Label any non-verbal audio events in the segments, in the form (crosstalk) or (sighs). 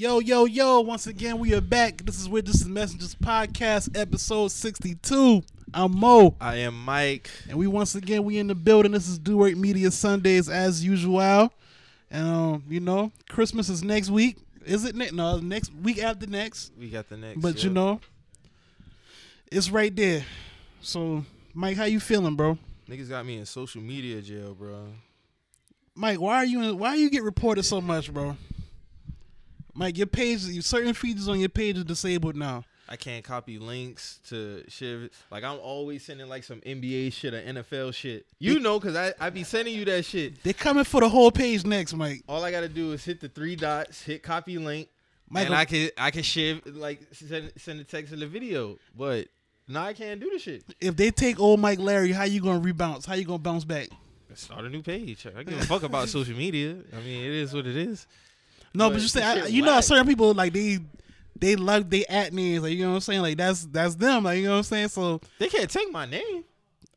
Yo, yo, yo, once again, we are back. This is Witnesses Messengers Podcast, episode 62. I'm Mo. I am Mike. And we once again, we in the building. This is Do Work Media Sundays as usual. And, um, you know, Christmas is next week. Is it next? No, next week after next. We got the next. But, you know, it's right there. So, Mike, how you feeling, bro? niggas got me in social media jail, bro. Mike, why are you in, why you get reported so much, bro? Mike, your page, certain features on your page are disabled now. I can't copy links to shit. Like I'm always sending like some NBA shit or NFL shit. You know, cause I I be sending you that shit. They're coming for the whole page next, Mike. All I gotta do is hit the three dots, hit copy link, Michael, and I can I can share like send send the text in the video. But now I can't do the shit. if they take old Mike Larry, how you gonna rebounce? How you gonna bounce back? Start a new page. I give a fuck about social media. I mean, it is what it is. No, but, But you say I, you know certain people like they they love they at names like you know what I'm saying like that's that's them like you know what I'm saying. So They can't take my name.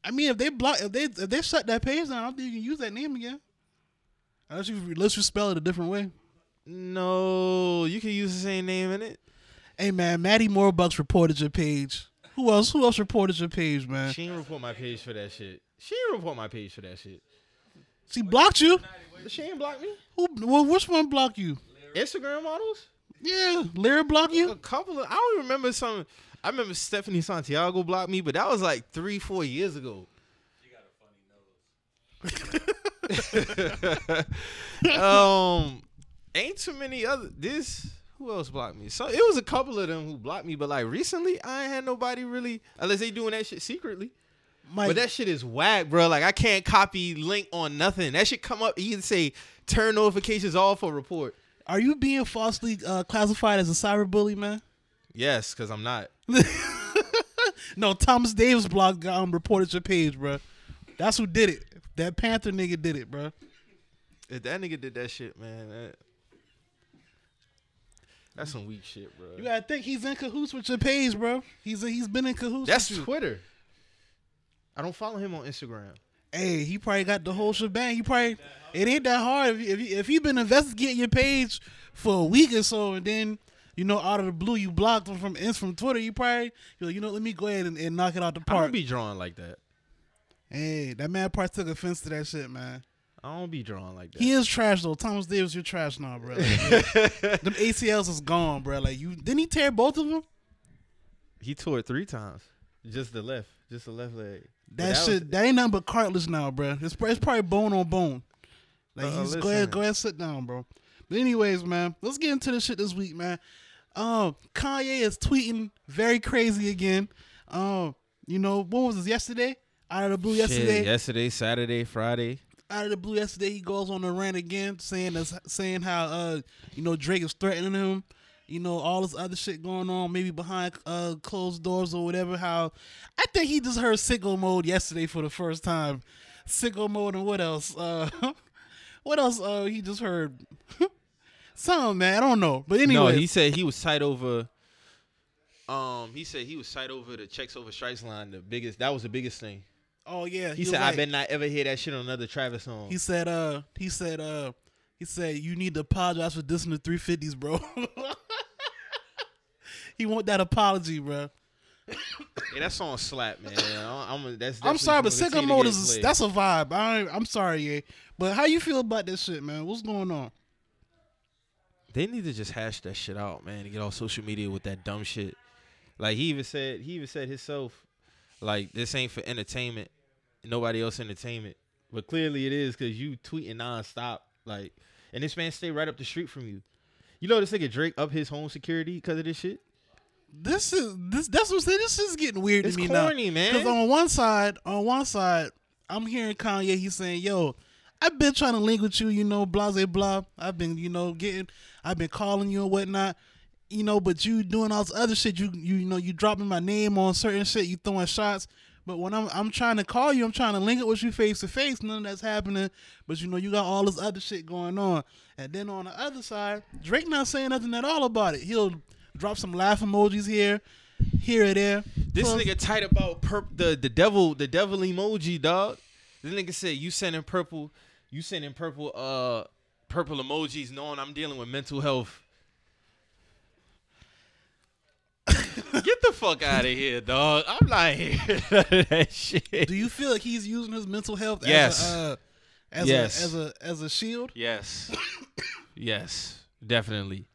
I mean if they block if they if they shut that page down, I don't think you can use that name again. Unless you unless you spell it a different way. No, you can use the same name in it. Hey man, Maddie Morebucks reported your page. Who else? Who else reported your page, man? She didn't report my page for that shit. She didn't report my page for that shit. She blocked you. She didn't block me. Who? Well, which one blocked you? Instagram models? Yeah, Lira blocked you. A couple of I don't remember some I remember Stephanie Santiago blocked me, but that was like three, four years ago. She got a funny nose. (laughs) Um ain't too many other this who else blocked me? So it was a couple of them who blocked me, but like recently I ain't had nobody really unless they doing that shit secretly. Mike, But that shit is whack, bro. Like I can't copy link on nothing. That shit come up. You can say turn notifications off or report. are you being falsely uh, classified as a cyberbully, man? Yes, because I'm not. (laughs) No, Thomas Davis blocked um, reported your page, bro. That's who did it. That Panther nigga did it, bro. If that nigga did that shit, man, that, that's some weak shit, bro. You gotta think he's in cahoots with your page, bro. He's he's been in cahoots. that's. Twitter. I don't follow him on Instagram. Hey, he probably got the whole shebang. He probably it ain't that hard if if he, if he been investigating your page for a week or so, and then you know out of the blue you blocked him from from Twitter. You probably you know, you know let me go ahead and, and knock it out the I park. don't be drawing like that. hey, that man probably took offense to that shit, man. I don't be drawing like that. He is trash though. Thomas Davis, you're trash now, bro. Like, (laughs) them ACLs is gone, bro. Like you didn't he tear both of them? he tore it three times. Just the left, just the left leg. That, was- shit, that ain't nothing but cartilage now, bro. It's, it's probably bone on bone. Like, Uh, he's, go ahead, go ahead, sit down, bro. But anyways, man, let's get into this shit this week, man. Um, Kanye is tweeting very crazy again. Um, you know what was this yesterday? Out of the blue Shit, yesterday. yesterday, Saturday, Friday. Out of the blue yesterday, he goes on the rant again, saying this, saying how uh, you know, Drake is threatening him. You know, all this other shit going on, maybe behind uh closed doors or whatever. How I think he just heard sicko mode yesterday for the first time. Sicko mode and what else? Uh (laughs) what else uh he just heard? (laughs) Something, man. I don't know. But anyway. No, he said he was tight over. Um, he said he was tight over the checks over strikes line. The biggest, that was the biggest thing. oh yeah. He, was said, like- "I bet not ever hear that shit on another Travis song." He said uh he said uh he said you need to apologize for dissing the 350s, bro. (laughs) he want that apology, bro. yeah, that song slap, man. I'm, I'm, that's I'm sorry, but some Sicko Latino mode get is played. that's a vibe. I I'm sorry, yeah. But how you feel about this shit, man? What's going on? They need to just hash that shit out, man, and get off social media with that dumb shit. Like he even said, he even said himself, like this ain't for entertainment, nobody else entertainment. But clearly it is because you tweeting nonstop, like, and this man stay right up the street from you. You know this nigga Drake up his home security because of this shit. This is this that's what I'm saying. This is getting weird It's to me now. corny, man. Because on one side, on one side, I'm hearing Kanye. He's saying, "Yo, I've been trying to link with you. You know, blah blah blah. I've been, you know, getting, I've been calling you and whatnot. You know, but you doing all this other shit. You, you, you know, you dropping my name on certain shit. You throwing shots. But when I'm, I'm trying to call you, I'm trying to link it with you face to face. None of that's happening. But you know, you got all this other shit going on. And then on the other side, Drake not saying nothing at all about it. He'll drop some laugh emojis here, here or there. This nigga tight about perp the the devil the devil emoji, dog. This nigga said you sending purple, you sending purple uh purple emojis, knowing I'm dealing with mental health. (laughs) Get the fuck out of here, dog. I'm not here. that shit. Do you feel like he's using his mental health Yes. as a, uh, as Yes. a as a as a shield? Yes. (coughs) yes, definitely.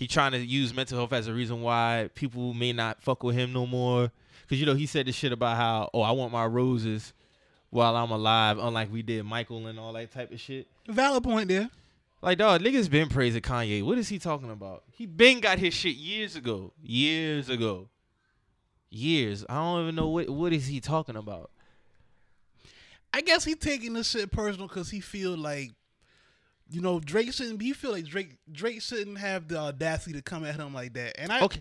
He trying to use mental health as a reason why people may not fuck with him no more. Cause you know he said this shit about how oh I want my roses while I'm alive, unlike we did Michael and all that type of shit. Valid point there. Like dog, niggas been praising Kanye. What is he talking about? He been got his shit years ago. Years ago. Years. I don't even know what what is he talking about. I guess he taking this shit personal because he feel like, you know, Drake shouldn't. You feel like Drake Drake shouldn't have the audacity to come at him like that. And I Okay.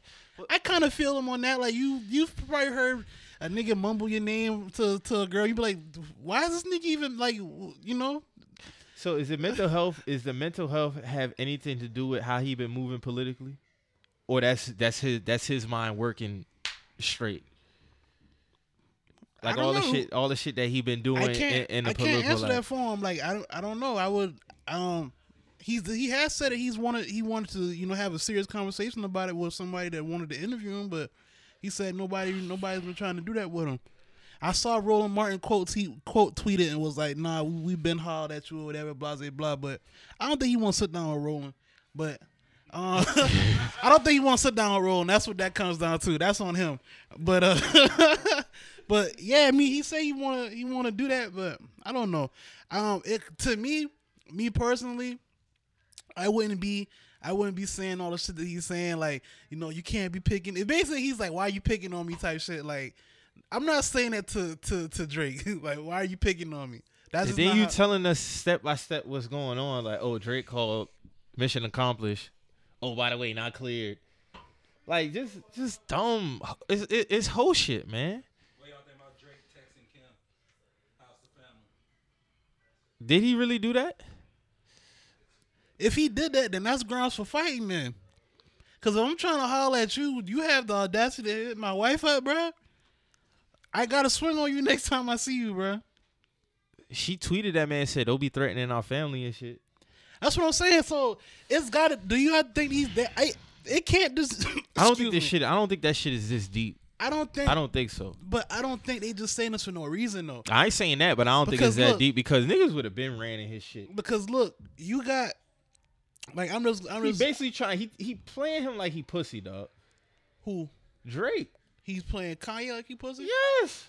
I kind of feel him on that. Like you you've probably heard a nigga mumble your name to to a girl. You be like, why is this nigga even like you know? So is it mental health? Is the mental health have anything to do with how he been moving politically, or that's that's his that's his mind working straight? Like all don't the shit, all the shit that he been doing I in, can't in the I can't political answer that for him. Like I don't I don't know. I would um. He's he has said that he's wanted he wanted to you know have a serious conversation about it with somebody that wanted to interview him, but he said nobody nobody's been trying to do that with him. I saw Roland Martin quote he quote tweeted and was like, "Nah, we, we've been hard at you or whatever, blah blah blah." But I don't think he wants to sit down with Roland. But uh, (laughs) I don't think he wants to sit down with Roland. That's what that comes down to. That's on him. But uh, (laughs) but yeah, I mean, he say he want to he want to do that, but I don't know. Um, it to me, me personally, I wouldn't be. I wouldn't be saying all the shit that he's saying, like, you know, you can't be picking. It basically, he's like, "Why are you picking on me?" type shit. Like, I'm not saying that to to to Drake. (laughs) like, why are you picking on me? That's And then you how- telling us step by step what's going on. Like, oh, Drake called, mission accomplished. Oh, by the way, not cleared. Like, just just dumb. It's it, it's whole shit, man. What y'all think about Drake texting Kim? How's the family? Did he really do that? If he did that, then that's grounds for fighting, man. Cause if I'm trying to holler at you, you have the audacity to hit my wife up, bruh. I gotta swing on you (laughs) next time I see you, bruh. She tweeted that man said, "Don't be threatening our family and shit." That's what I'm saying. So it's gotta. Do you have to think he's that? I. It can't just. (coughs) I don't think this me. shit. I don't think that shit is this deep. I don't think. I don't think so. But I don't think they just saying this for no reason though. I ain't saying that, but I don't think Because it's that deep because niggas would have been ran in his shit. Because look, you got. Like I'm just. I'm He just. basically trying. He he playing him like he pussy, dog. Who? Drake. He's playing Kanye like he pussy. Yes.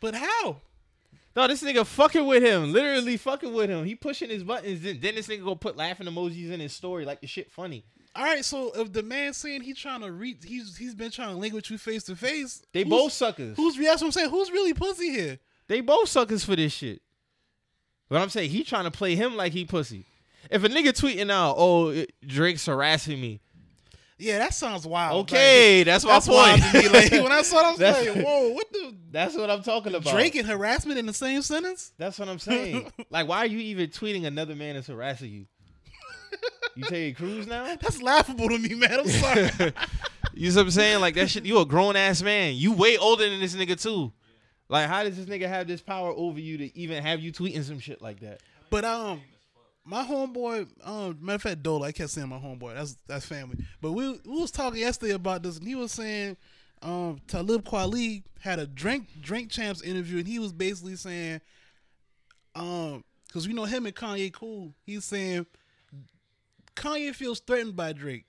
But how? No, this nigga fucking with him. Literally fucking with him. He pushing his buttons. Then, then this nigga go put laughing emojis in his story like the shit funny. All right. So if the man saying he trying to reach, he's he's been trying to link with you face to face. They both suckers. Who's that's what I'm saying? Who's really pussy here? They both suckers for this shit. But I'm saying he trying to play him like he pussy. If a nigga tweeting out, oh Drake's harassing me. Yeah, that sounds wild. Okay, that's my Like, that's wild point. to me. Like when I saw that, I was (laughs) That's- like, "Whoa, what the (laughs) That's what I'm talking about. Drake and harassment in the same sentence?" That's what I'm saying. (laughs) like, why are you even tweeting another man is harassing you? You Terry Crews now? That's laughable to me, man. I'm sorry. You know what I'm saying? Like that shit. You a grown ass man. You way older than this nigga too. Like, how does this nigga have this power over you to even have you tweeting some shit like that? But um, my homeboy, um, matter of fact, Dole, I kept saying my homeboy. That's that's family. But we we was talking yesterday about this, and he was saying, um, Talib Kweli had a drink drink champs interview, and he was basically saying, um, because we know him and Kanye cool. He's saying Kanye feels threatened by Drake.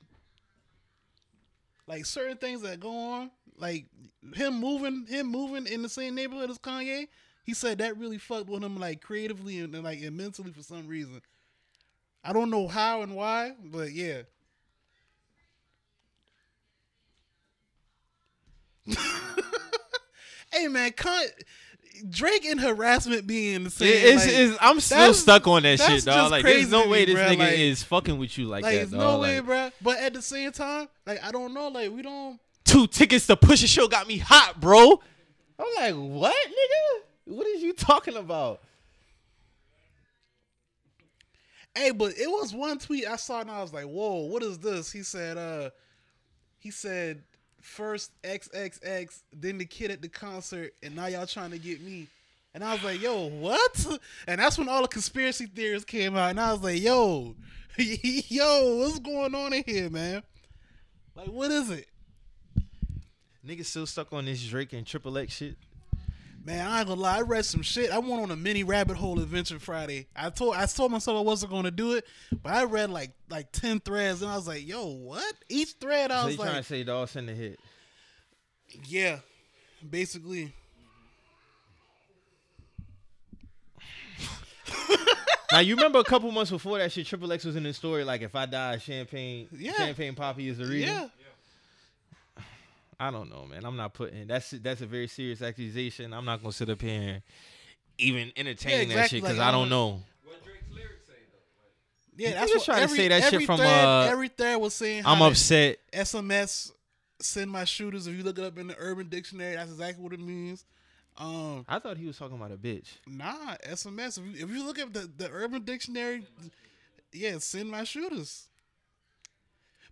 Like certain things that go on, like him moving, him moving in the same neighborhood as Kanye. He said that really fucked with him, like creatively and, and like and mentally for some reason. I don't know how and why, but yeah. (laughs) hey man, Con- Drake and harassment being the same. It's, like, it's, I'm still stuck on that shit, dog. Like, there's no way me, this bruh. nigga Like- is fucking with you like, like, that, there's dog. no way, bro. But at the same time, like I don't know, like we don't. two tickets to push a show got me hot, bro. I'm like, what, nigga? What is you talking about? Hey, but it was one tweet I saw and I was like, "Whoa, what is this?" He said, "Uh, he said first XXX, then the kid at the concert, and now y'all trying to get me." And I was like, "Yo, what?" And that's when all the conspiracy theories came out, and I was like, "Yo, (laughs) yo, what's going on in here, man? Like, what is it?" Niggas still stuck on this Drake and Triple X shit. Man, I ain't gonna lie. I read some shit. I went on a mini rabbit hole adventure Friday. I told I told myself I wasn't gonna do it, but I read like like ten threads, and I was like, "Yo, what?" Each thread, I So was you trying like, to say Dawson the hit? "Yeah, basically." (laughs) Now you remember a couple months before that shit, Triple X was in the story like if I die, champagne, Yeah. Champagne Papi is the reason. Yeah, I don't know, man. I'm not putting that's that's a very serious accusation. I'm not gonna sit up here and even entertain Yeah, that shit because like, I I don't don't- know. What Drake's lyrics say though? yeah. That's just what trying to every, say that shit every from, thread, uh, every thread was saying. I'm upset. SMS send my shooters. If you look it up in the Urban Dictionary, that's exactly what it means. Um, I thought he was talking about a bitch. Nah, SMS. If you, if you look at the, the Urban Dictionary, yeah, send my shooters.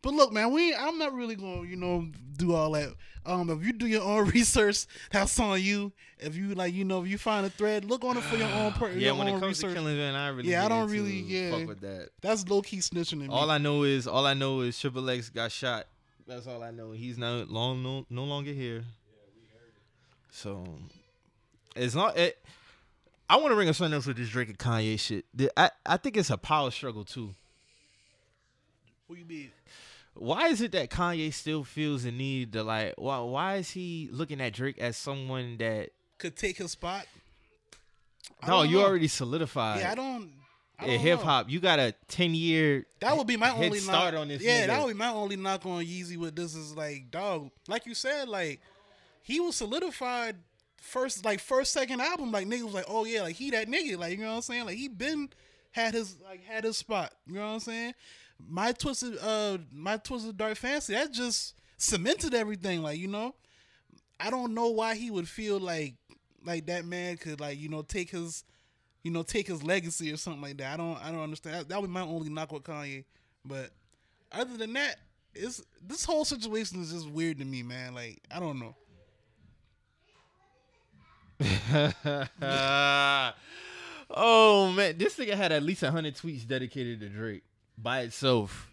But look, man, we I'm not really gonna you know do all that. Um, if you do your own (laughs) research, that's on you. If you like, you know, if you find a thread, look on it for your own (sighs) per- Yeah, your when own it comes research. to killing, man, I really Yeah, I don't really- yeah. fuck with that. that's low key snitching me. All I know is all I know is Triple X got shot. That's all I know. He's no long no, no longer here. Yeah, we heard it. So it's not it. I want to bring up something else with this Drake and Kanye shit. I, I think it's a power struggle too. what you mean? Why is it that Kanye still feels the need to like? Why why is he looking at Drake as someone that? Could take his spot. I No, you know. already solidified. Yeah, I don't. I in hip hop, you got a ten year. That would be my only start knock. on this. Yeah, nigga. that would be my only knock on Yeezy with this is like, dog, like you said, like he was solidified first, like first, second album. Like nigga was like, oh yeah, like he that nigga, like you know what I'm saying? Like he been had his like had his spot. You know what I'm saying? My twisted, uh, my twisted dark fancy that just cemented everything. Like you know, I don't know why he would feel like like that man could like you know take his you know, take his legacy or something like that. I don't I don't understand. That, that would be my only knock with Kanye. But other than that, it's this whole situation is just weird to me, man. Like, I don't know. (laughs) oh man, this nigga had at least hundred tweets dedicated to Drake by itself.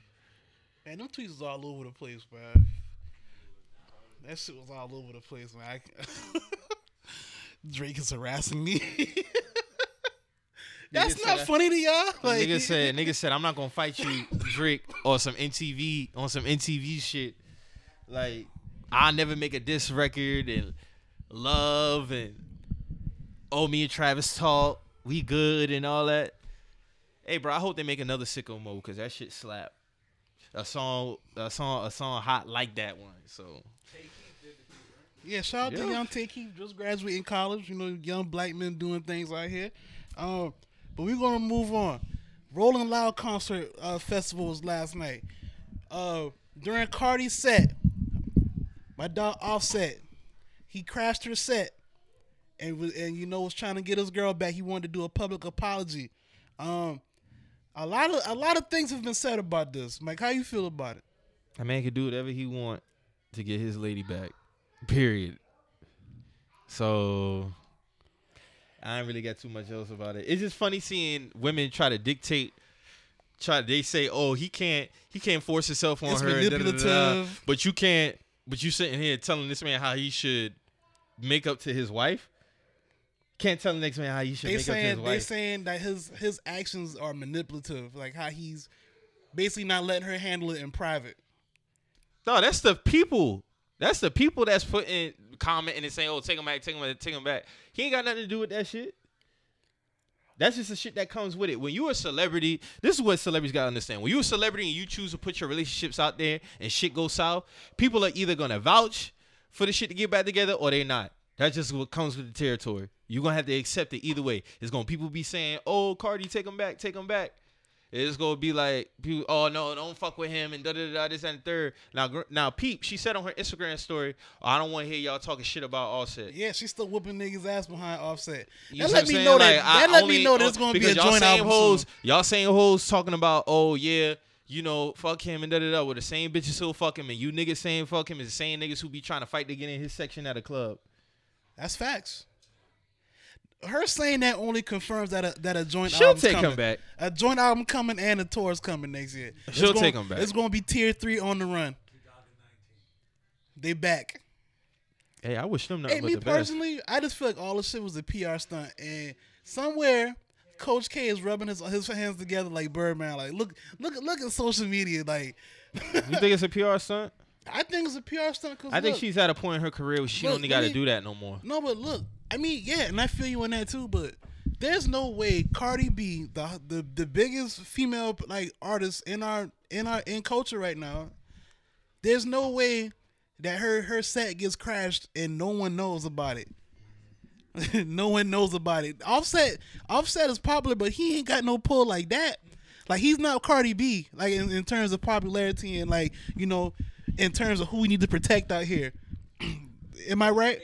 Man, them tweets was all over the place, man. That shit was all over the place, man. I, (laughs) Drake is harassing me. (laughs) That's Nigga not said- funny to y'all. Like, nigga said, (laughs) nigga said, I'm not gonna fight you, Drake, or some NTV on some NTV shit. Like, I'll never make a diss record and love and oh me and Travis talk, we good and all that. Hey, bro, I hope they make another sicko mode because that shit slap. A song, a song, a song hot like that one. So Yeah, shout out to young Tay Keith, just graduating college. You know, young black men doing things out here. Um, but we're gonna move on. Rolling Loud concert uh, festival was last night. Uh, during Cardi's set, my dog Offset, he crashed her set, and was, and you know was trying to get his girl back. He wanted to do a public apology. Um, a lot of a lot of things have been said about this. Mike, how you feel about it? A man can do whatever he want to get his lady back. Period. So I ain't really got too much else about it. It's just funny seeing women try to dictate. Try they say, "Oh, he can't, he can't force himself on It's her." and da, da, da, da. manipulative. But you can't. But you sitting here telling this man how he should make up to his wife. Can't tell the next man how you should they make up to saying his they saying that his his actions are manipulative, like how he's basically not letting her handle it in private. No, that's the people. That's the people that's putting commenting and saying, "Oh, take him back, take him back, take him back." He ain't got nothing to do with that shit. That's just the shit that comes with it. When you're a celebrity, this is what celebrities gotta understand. When you're a celebrity and you choose to put your relationships out there and shit goes south, people are either gonna vouch for the shit to get back together or they not. That's just what comes with the territory. You're gonna have to accept it either way. It's gonna people be saying, "Oh, Cardi, take him back, take him back." It's gonna be like people, oh no, don't fuck with him and da da da this and the third. Now, now, Peep, she said on her Instagram story, oh, I don't want to hear y'all talking shit about Offset. Yeah, she's still whooping niggas ass behind Offset. You that let me know that. Like, I that let only- me know there's gonna be a joint album hoes. Y'all saying hoes talking about, oh yeah, you know, fuck him and da da da. With the same bitches who fuck him, and you niggas saying fuck him is the same niggas who be trying to fight to get in his section at a club. That's facts. Her saying that only confirms that a that a joint She'll take coming. him back. A joint album coming and a tour is coming next year. She'll It's gonna- take him back. It's gonna be tier three on the run. They back. Hey, I wish them nothing Hey, but me the best. personally, I just feel like all this shit was a PR stunt, and somewhere Coach K is rubbing his his hands together like Birdman. Like, look, look, look at social media. Like, You think it's a PR stunt? I think it's a PR stunt. Cause I think she's at a point in her career where she Look, don't let got to do that no more. No, but look, I mean, yeah, and I feel you on that too. But there's no way Cardi B, the the the biggest female like artist in our in our in culture right now, there's no way that her her set gets crashed and no one knows about it. (laughs) no one knows about it. Offset Offset is popular, but he ain't got no pull like that. Like he's not Cardi B, like in, in terms of popularity and like you know, in terms of who we need to protect out here. (clears throat) Am I right?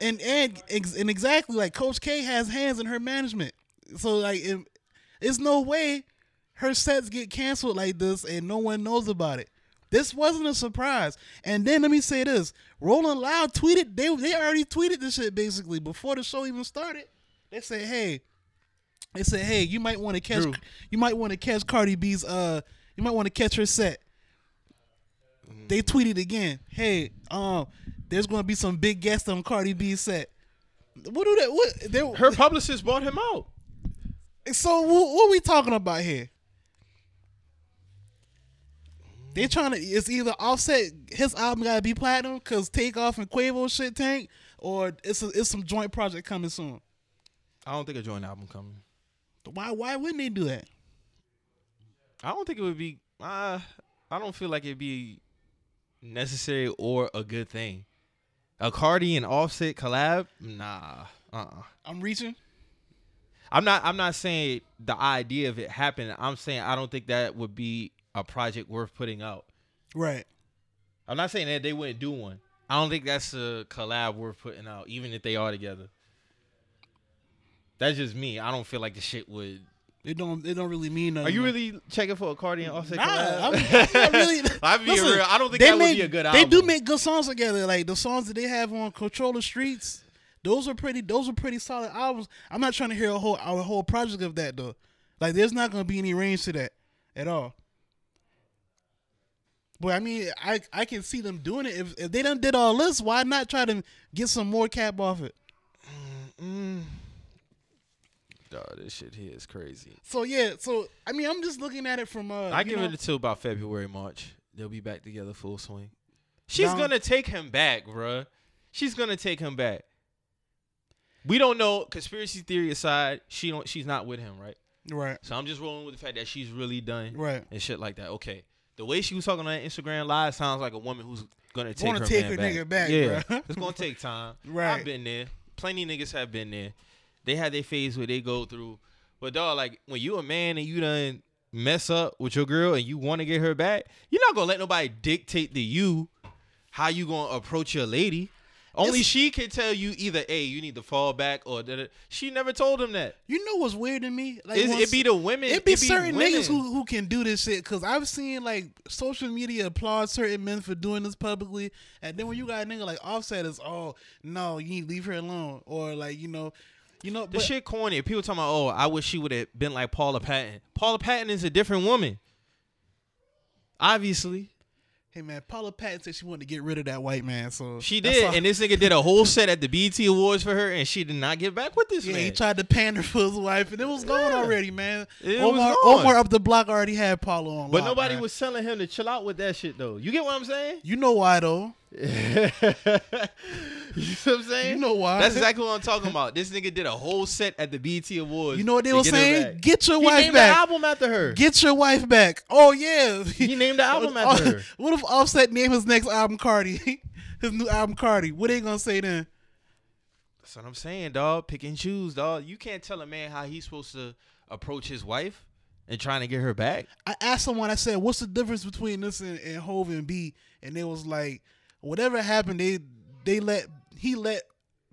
And and and exactly like Coach K has hands in her management, so like it, it's no way her sets get canceled like this and no one knows about it. This wasn't a surprise. And then let me say this: Rolling Loud tweeted they they already tweeted this shit basically before the show even started. They said, "Hey, they said, hey, you might want to catch Drew. you might want to catch Cardi B's uh you might want to catch her set." They tweeted again, "Hey, um, there's going to be some big guests on Cardi B's set." What do that? What they, Her publicist bought him out. So what, what we talking about here? They trying to. It's either Offset his album got to be platinum because Takeoff and Quavo shit tank, or it's a, it's some joint project coming soon. I don't think a joint album coming. Why why wouldn't they do that? I don't think it would be. Uh, I don't feel like it'd be necessary or a good thing. A Cardi and Offset collab? Nah. Uh. uh I'm reaching. I'm not. I'm not saying the idea of it happening. I'm saying I don't think that would be a project worth putting out. Right. I'm not saying that they wouldn't do one. I don't think that's a collab worth putting out, even if they are together. That's just me. I don't feel like the shit would. It don't it don't really mean nothing. Are you really checking for a Cardi and Offset Nah. I'm, I'm (laughs) really. Being Listen, real. I don't think they that make, would be a good They do make good songs together. Like the songs that they have on Control the Streets. Those are pretty. Those are pretty solid albums. I'm not trying to hear a whole a whole project of that though. Like there's not gonna be any range to that at all. But I mean, I I can see them doing it. If if they done did all this, why not try to get some more cap off it? Mm. Dog, this shit here is crazy. So yeah. So I mean, I'm just looking at it from. Uh, I give know, it until about February, March. They'll be back together full swing. She's Down- gonna take him back, bruh. She's gonna take him back. We don't know. Conspiracy theory aside, she don't. She's not with him, right? right. So I'm just rolling with the fact that she's really done Right. and shit like that. Okay, the way she was talking on that Instagram live sounds like a woman who's gonna take Wanna her take man her back. nigga back, Yeah, it's gonna take time. (laughs) Right. I've been there. Plenty niggas have been there. They had their phase where they go through. But dog, like when you a man and you done mess up with your girl and you want to get her back, you're not gonna let nobody dictate to you how you gonna approach your lady. Only It's- she can tell you either, a you need to fall back," or da-da. she never told him that. You know what's weird to me? Like once- it be the women. It be it certain women. niggas who, who can do this shit because I've seen like social media applaud certain men for doing this publicly, and then when you got a nigga like Offset is oh no you need to leave her alone or like you know, you know The shit corny. People talking about, oh, I wish she would have been like Paula Patton. Paula Patton is a different woman. Obviously, Hey man, Paula Patton said she wanted to get rid of that white man, so she did, all- and this nigga did a whole set at the BET Awards for her, and she did not get back with this yeah, man. he tried to pander for his wife, and it was going Yeah. already, man. It Omar. Omar up the block already had Paula on, but lock, nobody man. was telling him to chill out with that shit, though. You get what I'm saying? You know why though? (laughs) you know what I'm saying? You know why? That's exactly what I'm talking about. This nigga did a whole set at the BET Awards. You know what they were saying? back. Get your He wife named back. the album after her. Get your wife back. Oh yeah. he named the album after (laughs) her. what if Offset name his next album Cardi? (laughs) his new album Cardi. What they gonna say then? That's what I'm saying, dog. Pick and choose, dog. You can't tell a man how he's supposed to approach his wife and trying to get her back. I asked someone. I said, "What's the difference between this and, and Hove and B?" And they was like, "Whatever happened, they they let he let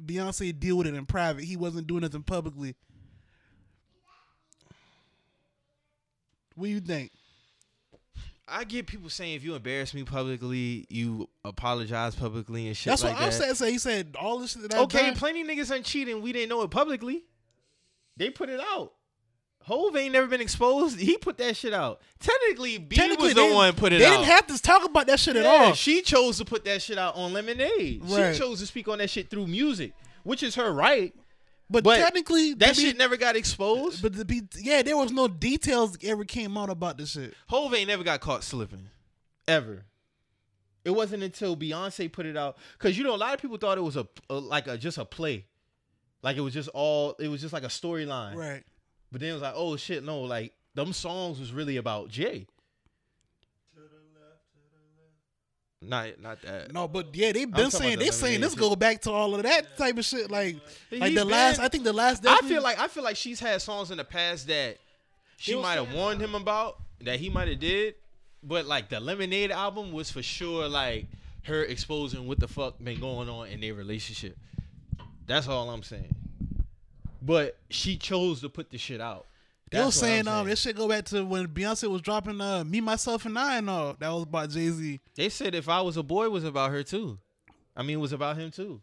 Beyonce deal with it in private. He wasn't doing nothing publicly." What do you think? I get people saying if you embarrass me publicly, you apologize publicly and shit That's like what that. Offset said. He said all this shit that Okay, done- plenty niggas ain't cheating. We didn't know it publicly. They put it out. Hove ain't never been exposed. He put that shit out. Technically, B Technically, was the they, one put it they out. didn't have to talk about that shit at all. She chose to put that shit out on Lemonade. Right. She chose to speak on that shit through music, which is her right. but, but technically, That to be- shit never got exposed. But be, yeah, there was no details ever came out about this shit. Hove ain't never got caught slipping, ever. It wasn't until Beyonce put it out because you know a lot of people thought it was a, a like a just a play, like it was just all it was just like a storyline. Right. But then it was like, oh shit, no, like them songs was really about Jay. Not not that. No, but yeah, they've been saying they the saying this go back to all of that type of shit. Like, like He the last, I think the last. I feel like I feel like she's had songs in the past that she might have warned him about that he might have did, but like the Lemonade album was for sure like her exposing what the fuck been going on in their relationship. That's all I'm saying. But she chose to put the shit out. That's I'm saying um this shit go back to when Beyonce was dropping uh me myself and I and all that was about Jay Z. They said if I was a boy, it was about her too. I mean, it was about him too.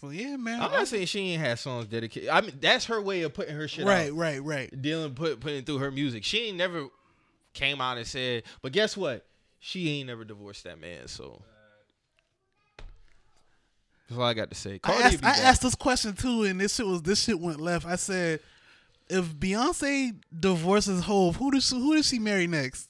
So yeah, man. I'm not saying she ain't had songs dedicated. I mean, that's her way of putting her shit right, out. Right, right, right. dealing put putting through her music. She ain't never came out and said, but guess what? She ain't never divorced that man. So that's all I got to say. I asked, I asked this question too, and this shit was this shit went left. I said, if Beyonce divorces Hove, who does she, who does she marry next?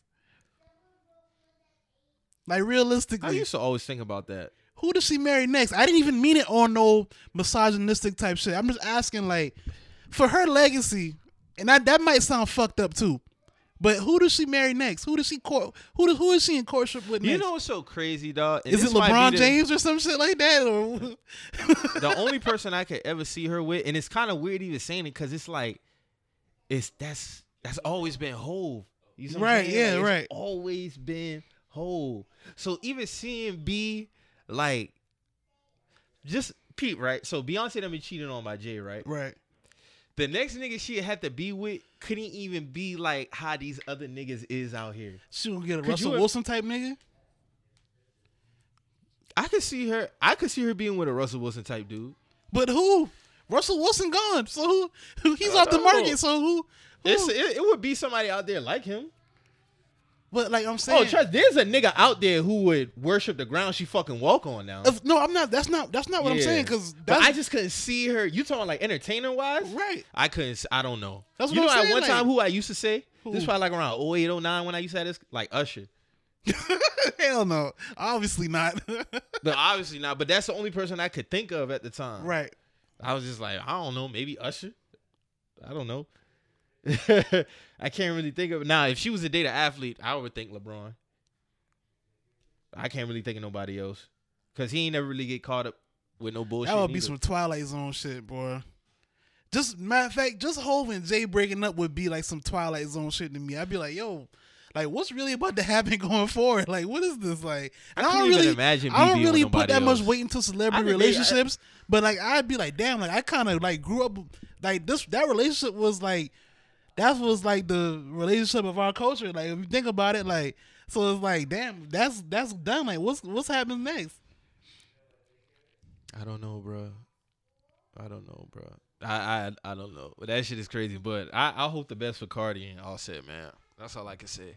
Like realistically, I used to always think about that. who does she marry next? I didn't even mean it on no misogynistic type shit. I'm just asking, like, for her legacy, and that that might sound fucked up too. But who does she marry next? Who does she court? Who does, who is she in courtship with You know what's so crazy, dog? And is it LeBron the- James or some shit like that? Or (laughs) the only person I could ever see her with, and it's kind of weird even saying it because it's like, it's that's that's always been Hove. You see Right, yeah, Like, right. Always been Hove. So even seeing B like, just Pete, right? So Beyonce done been cheating on by Jay, right? right. The next nigga she had to be with couldn't even be like how these other niggas is out here. She gonna get a Could Russell you- Wilson type nigga. I could see her. I could see her being with a Russell Wilson type dude. But who? Russell Wilson gone. So who? who he's off the market. So who? who? It, it would be somebody out there like him. But like I'm oh, saying, Oh, trust. There's a nigga out there who would worship the ground she fucking walk on now. if, no, I'm not. That's not. That's not what I'm saying. Because I just couldn't see her. You talking like entertainer wise? right. I couldn't. I don't know. That's you what know I'm at saying, one like- time who I used to say. This Who? is probably like around 08, 09 when I used to have this like Usher. (laughs) Hell no. Obviously not. (laughs) But obviously not. But that's the only person I could think of at the time. right. I was just like, I don't know, maybe Usher. I don't know. (laughs) I can't really think of it. Now, if she was a data athlete, I would think LeBron. I can't really think of nobody else. Cause he ain't never really get caught up with no bullshit. That would be neither. some Twilight Zone shit, boy. Just matter of fact, just Hov and Jay breaking up would be like some Twilight Zone shit to me. I'd be like, yo, like what's really about to happen (laughs) going forward? Like, what is this like? I couldn't don't really, imagine I don't really put that much weight into I celebrity relationships, but like I'd be like, damn, like I kind of like grew up like this. That relationship was like that was like the relationship of our culture. Like if you think about it, like so it's like, damn, that's that's done. Like what's what's happening next? I don't know, bro. I don't know, bro. I I I don't know. But that shit is crazy. But I I hope the best for Cardi and Offset, man. That's all I can say.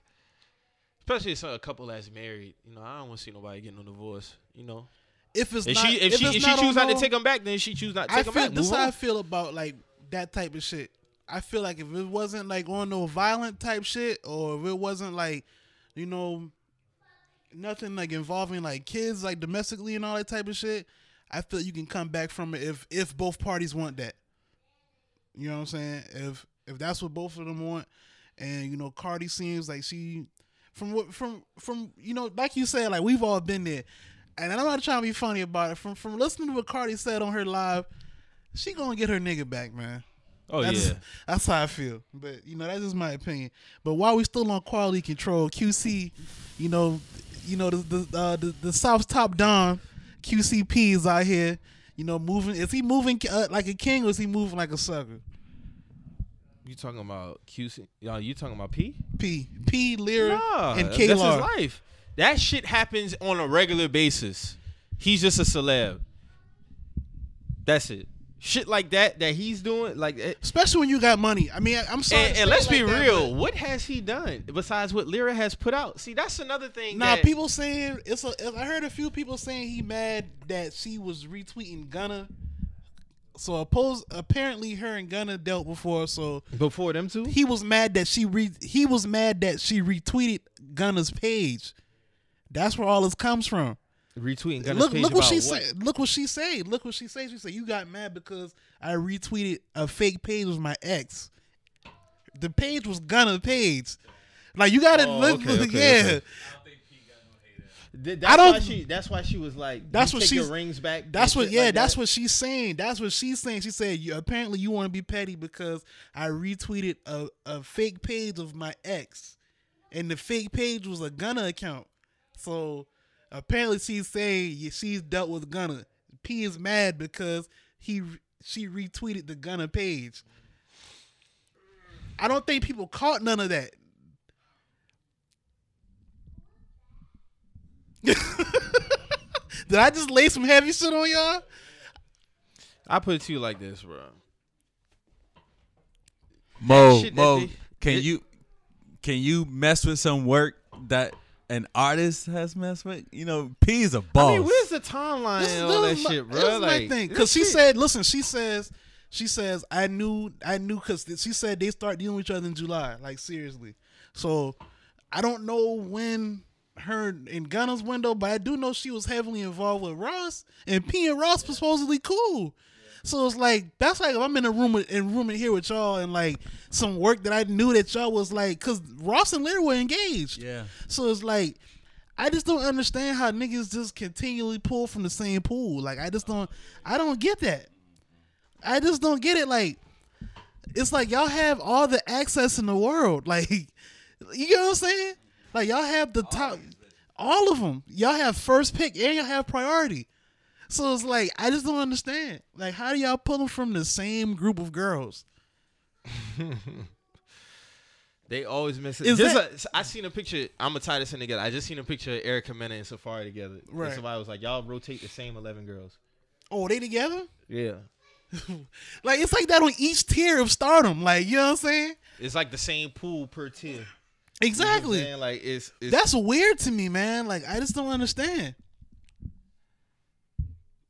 Especially if a couple that's married. You know, I don't want to see nobody getting a divorce. You know, If it's if not, she if, she if she not choose on not to take them back, then she choose not to I take them feel back. this how I feel about like that type of shit. I feel like if it wasn't like on no violent type shit, or if it wasn't like, you know, nothing like involving like kids, like domestically and all that type of shit, I feel you can come back from it if if both parties want that. You know what I'm saying? If if that's what both of them want, and you know, Cardi seems like she, from what from from you know, like you said, like we've all been there, and I'm not trying to be funny about it. From from listening to what Cardi said on her live, she gonna get her nigga back, man. Oh that's, yeah. that's how I feel. But you know, that's just my opinion. But while we still on quality control, QC, you know, you know the the uh, the, the South Top Don, QCP is out here. You know, moving. Is he moving uh, like a king or is he moving like a sucker? You talking about QC? Y'all, you talking about P? P P Lira Nah, and that's his life. That shit happens on a regular basis. He's just a celeb. That's it. Shit like that that he's doing, like. It, Especially when you got money. I mean, I- I'm sorry. and, and let's it be that, real. What has he done besides what Lira has put out? See, that's another thing. Now that, people saying it's. A, I heard a few people saying he mad that she was retweeting Gunna. So oppose apparently her and Gunna dealt before. So before them two. he was mad that she re, he was mad that she retweeted Gunna's page. That's where all this comes from. Retweeting Gunna's look page look what she what? said. Look what she said. Look what she said. She said you got mad because I retweeted a fake page with my ex. The page was Gunna's page. Like you gotta Oh, look, okay, okay, yeah. okay. I don't think Pete got no hate Th- ass. That's I don't- Why she, that's why she was like. That's what your rings back. That's what yeah, like that's that. what she's saying. That's what she's saying. She said you apparently you want to be petty because I retweeted a, a fake page of my ex. And the fake page was a Gunna account. So apparently she's saying she's dealt with Gunna. P is mad because he she retweeted the Gunna page. I don't think people caught none of that. (laughs) Did I just lay some heavy shit on y'all? I put it to you like this, bro. Mo, Mo, they- can it- you can you mess with some work that an artist has messed with? You know, P is a boss. I mean, where's the timeline This, and all that is my, shit, bro? this is like, my thing because she shit- said, "Listen, she says, she says, I knew, I knew because she said they start dealing with each other in July, like seriously. So I don't know when her in Gunna's window, but I do know she was heavily involved with Ross, and P and Ross was supposedly cool. So it's like that's like if I'm in a room with, in room in here with y'all and like some work that I knew that y'all was like because Ross and Lira were engaged. Yeah. So it's like I just don't understand how niggas just continually pull from the same pool. Like I just don't I don't get that. I just don't get it. Like it's like y'all have all the access in the world. (laughs) Like you know what I'm saying? Like y'all have the top all of them. Y'all have first pick and y'all have priority. So it's like I just don't understand. Like how do y'all pull them from the same group of girls? (laughs) They always miss it. Is Just that- a- I seen a picture. I'm gonna tie this in together. I just seen a picture of Erica Mena and Safaree together. And Right. somebody was like, "Y'all rotate the same eleven girls." Oh, they together? Yeah. (laughs) Like it's like that on each tier of stardom. Like you know what I'm saying? It's like the same pool per tier. You know Exactly. Like it's, it's That's weird to me, man. Like I just don't understand.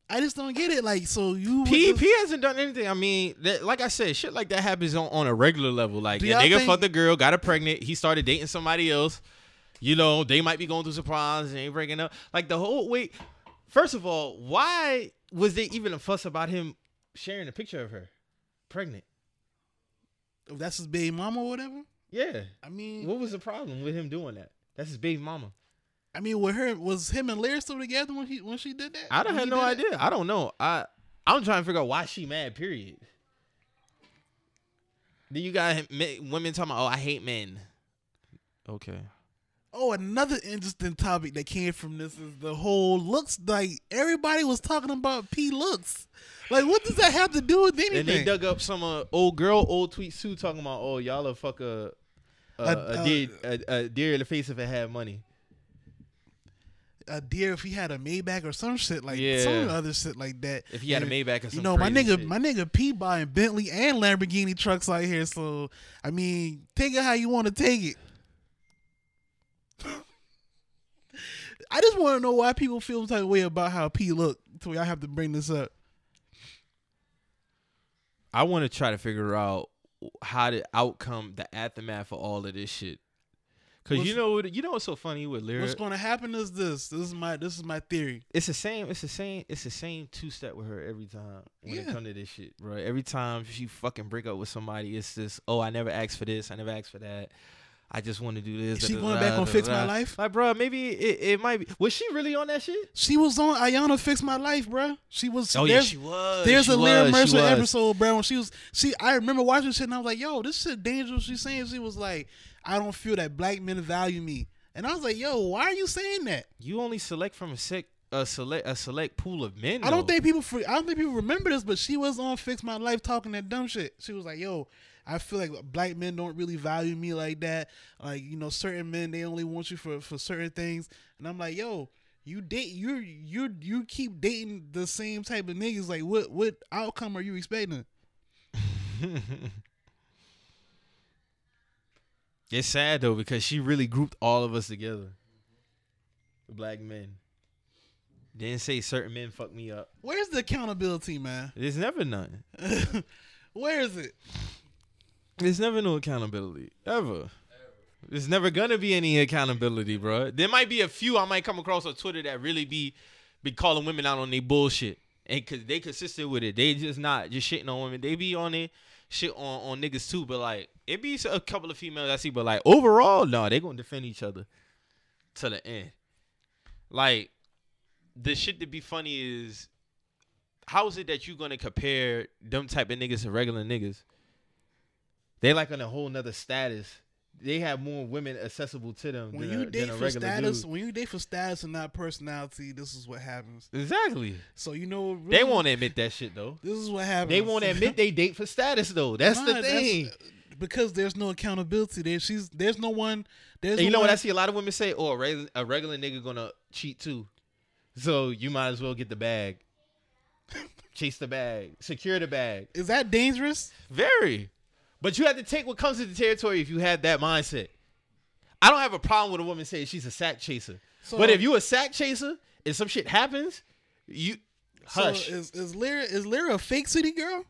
I just don't get it. Like so you P P hasn't done anything. I mean, that, like I said, shit like that happens on, on a regular level. Like a nigga think- fucked a girl, got her pregnant. He started dating somebody else. You know, they might be going through some problems and ain't breaking up. Like the whole wait. First of all, why was there even a fuss about him sharing a picture of her pregnant? if that's his baby mama or whatever. Yeah. I mean, What was the problem with him doing that? That's his baby mama. I mean, with her was him and Lira still together when he when she did that? I don't have no idea. I don't know. I I'm trying to figure out why she mad. Period. Then you got women talking about, oh, I hate men. Okay. Oh, another interesting topic that came from this is the whole looks. Like everybody was talking about P looks. Like, what does that have to do with anything? And they dug up some uh, old girl, old tweets too, talking about, oh, y'all a fuck a a, A- a, deer, a, a deer in the face if it had money. A deer if he had a Maybach or some shit like Yeah. some other shit like that. If he had a Maybach or some You know, my nigga, shit. my nigga P buying Bentley and Lamborghini trucks out here. So I mean, take it how you want to take it. (laughs) I just want to know why people feel some type of way about how P look. So I have to bring this up. I want to try to figure out how the outcome, the aftermath of all of this shit. Cause you know, what- you know what's so funny with lyrics. What's going to happen is this. This is my this is my theory. it's the same. It's the same. It's the same two step with her every time when it Yeah. come to this shit, bro. Every time she fucking break up with somebody, it's this. Oh, I never asked for this. I never asked for that. I just want to do this. Is she da, going da, back on da, Fix da. My Life? Like, bro, maybe it, it might be. Was she really on that shit? She was on Iyanla Fix My Life, bro. She was. Oh yeah, there's- she was. There's she a she Mercer episode, bro. When she was, she, I remember watching shit and I was like, "Yo, this shit dangerous." She's saying she was like, "I don't feel that black men value me," and I was like, "Yo, why are you saying that?" You only select from a sick, a select, a select pool of men. I don't though. think people, for, I don't think people remember this, but she was on Fix My Life talking that dumb shit. She was like, "Yo, I feel like black men don't really value me like that. Like, you know, certain men they only want you for for certain things." And I'm like, "Yo." you date you you you keep dating the same type of niggas. Like what what outcome are you expecting? (laughs) It's sad though because she really grouped all of us together. The black men. Didn't say certain men fuck me up. Where's the accountability, man? There's never none. (laughs) Where is it? There's never no accountability ever. There's never gonna be any accountability, bro. There might be a few I might come across on Twitter that really be be calling women out on their bullshit, and cause they consistent with it. They just not just shitting on women. They be on it shit on on niggas too. But like it be a couple of females I see, but like overall, no, they gonna defend each other to the end. Like the shit to be funny is how is it that you gonna compare them type of niggas to regular niggas? They like on a whole nother status. They have more women accessible to them When than, you a, date for status, dude. when you date for status and not personality, this is what happens. Exactly. So you know They really, won't admit that shit though. This is what happens. They won't admit they date for status though. That's Nah, the that's- thing. Uh, because there's no accountability. There, she's there's no one. There's And you no know what I see a lot of women say? Oh, a regular, a regular nigga gonna cheat too. So you might as well get the bag. Chase the bag. Secure the bag. Is that dangerous? Very. But you have to take what comes with the territory if you have that mindset. I don't have a problem with a woman saying she's a sack chaser. So- but if you a sack chaser and some shit happens, you hush. So is is Lira is Lira a fake city girl?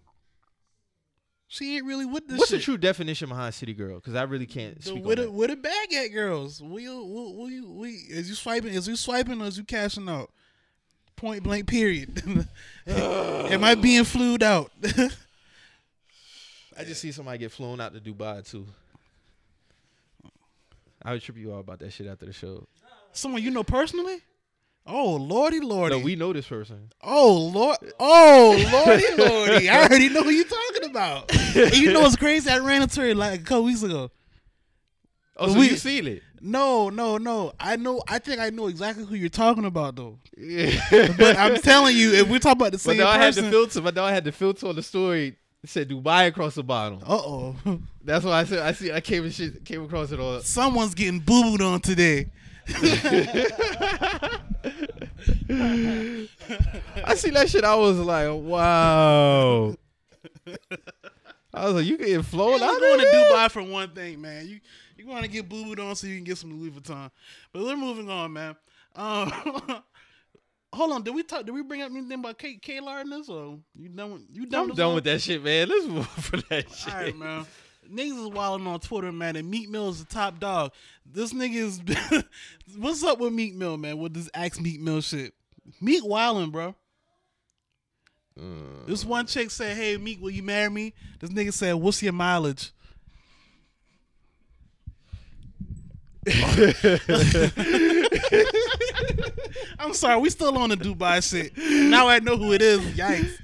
She ain't really with this. What's shit. the true definition behind city girl? Because I really can't The speak with on a that. with a bag at girls. We we we we is you swiping? Is you swiping or is you cashing out? Point blank. Period. (laughs) Am I being flued out? (laughs) I just see somebody get flown out to Dubai too. I would trip you all about that shit after the show. Someone you know personally? Oh lordy lordy. No, we know this person. Oh lord! Oh lordy lordy! I already know who you're talking about. (laughs) You know what's crazy? I ran into her like a couple weeks ago. Oh, But so we- you seen it? No, no, no. I know. I think I know exactly who you're talking about though. Yeah. But I'm telling you, if we're talking about the same dog had the person, filter. My dog had the filter on the story. It said Dubai across the bottom. uh oh, (laughs) That's why I said I see. I came and shit came across it all. someone's getting boo booed on today. (laughs) I see that shit. I was like, wow. I was like, you getting flown I'm out going to? Dubai for one thing, man. You you want to get boo booed on so you can get some Louis Vuitton. But we're moving on, man. Um, (laughs) hold on. Did we talk? Did we bring up anything about Kate K in this? Or you done? With, you done? I'm done one? with that shit, man. Let's move for that shit. All right, man. Niggas is wilding on Twitter, man, and Meek Mill is the top dog. This nigga is. (laughs) What's up with Meek Mill, man? With this Axe Meek Mill shit? Meek wilding, bro. Uh, This one chick said, "Hey Meek, will you marry me?" This nigga said, "What's your mileage?" (laughs) I'm sorry, we still on the Dubai shit. Now I know who it is. Yikes.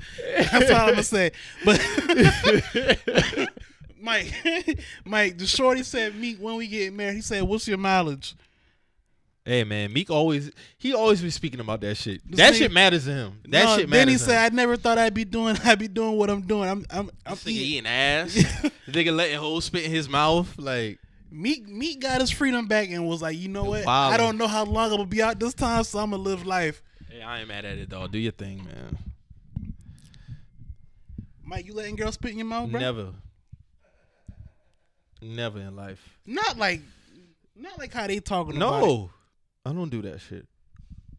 That's all I'm gonna say. But (laughs) Mike, (laughs) Mike, the shorty said, "Meek, when we get married?" He said, "What's your mileage?" Hey man, Meek always he always be speaking about that shit. This that nigga- shit matters to him. That No, shit matters. Then he said, "I never thought I'd be doing. I'd be doing what I'm doing. I'm, I'm, I'm This nigga eating." eating ass. nigga letting hoes spit in his mouth. Like Meek Meek got his freedom back and was like, you know what? Wildin'. I don't know how long I'm gonna be out this time, so I'm gonna live life. Hey, I ain't mad at it, though. Do your thing, man. Mike, you letting girls spit in your mouth, bro? Never. Never in life. Not like, not like how they talking about it. No. I don't do that shit.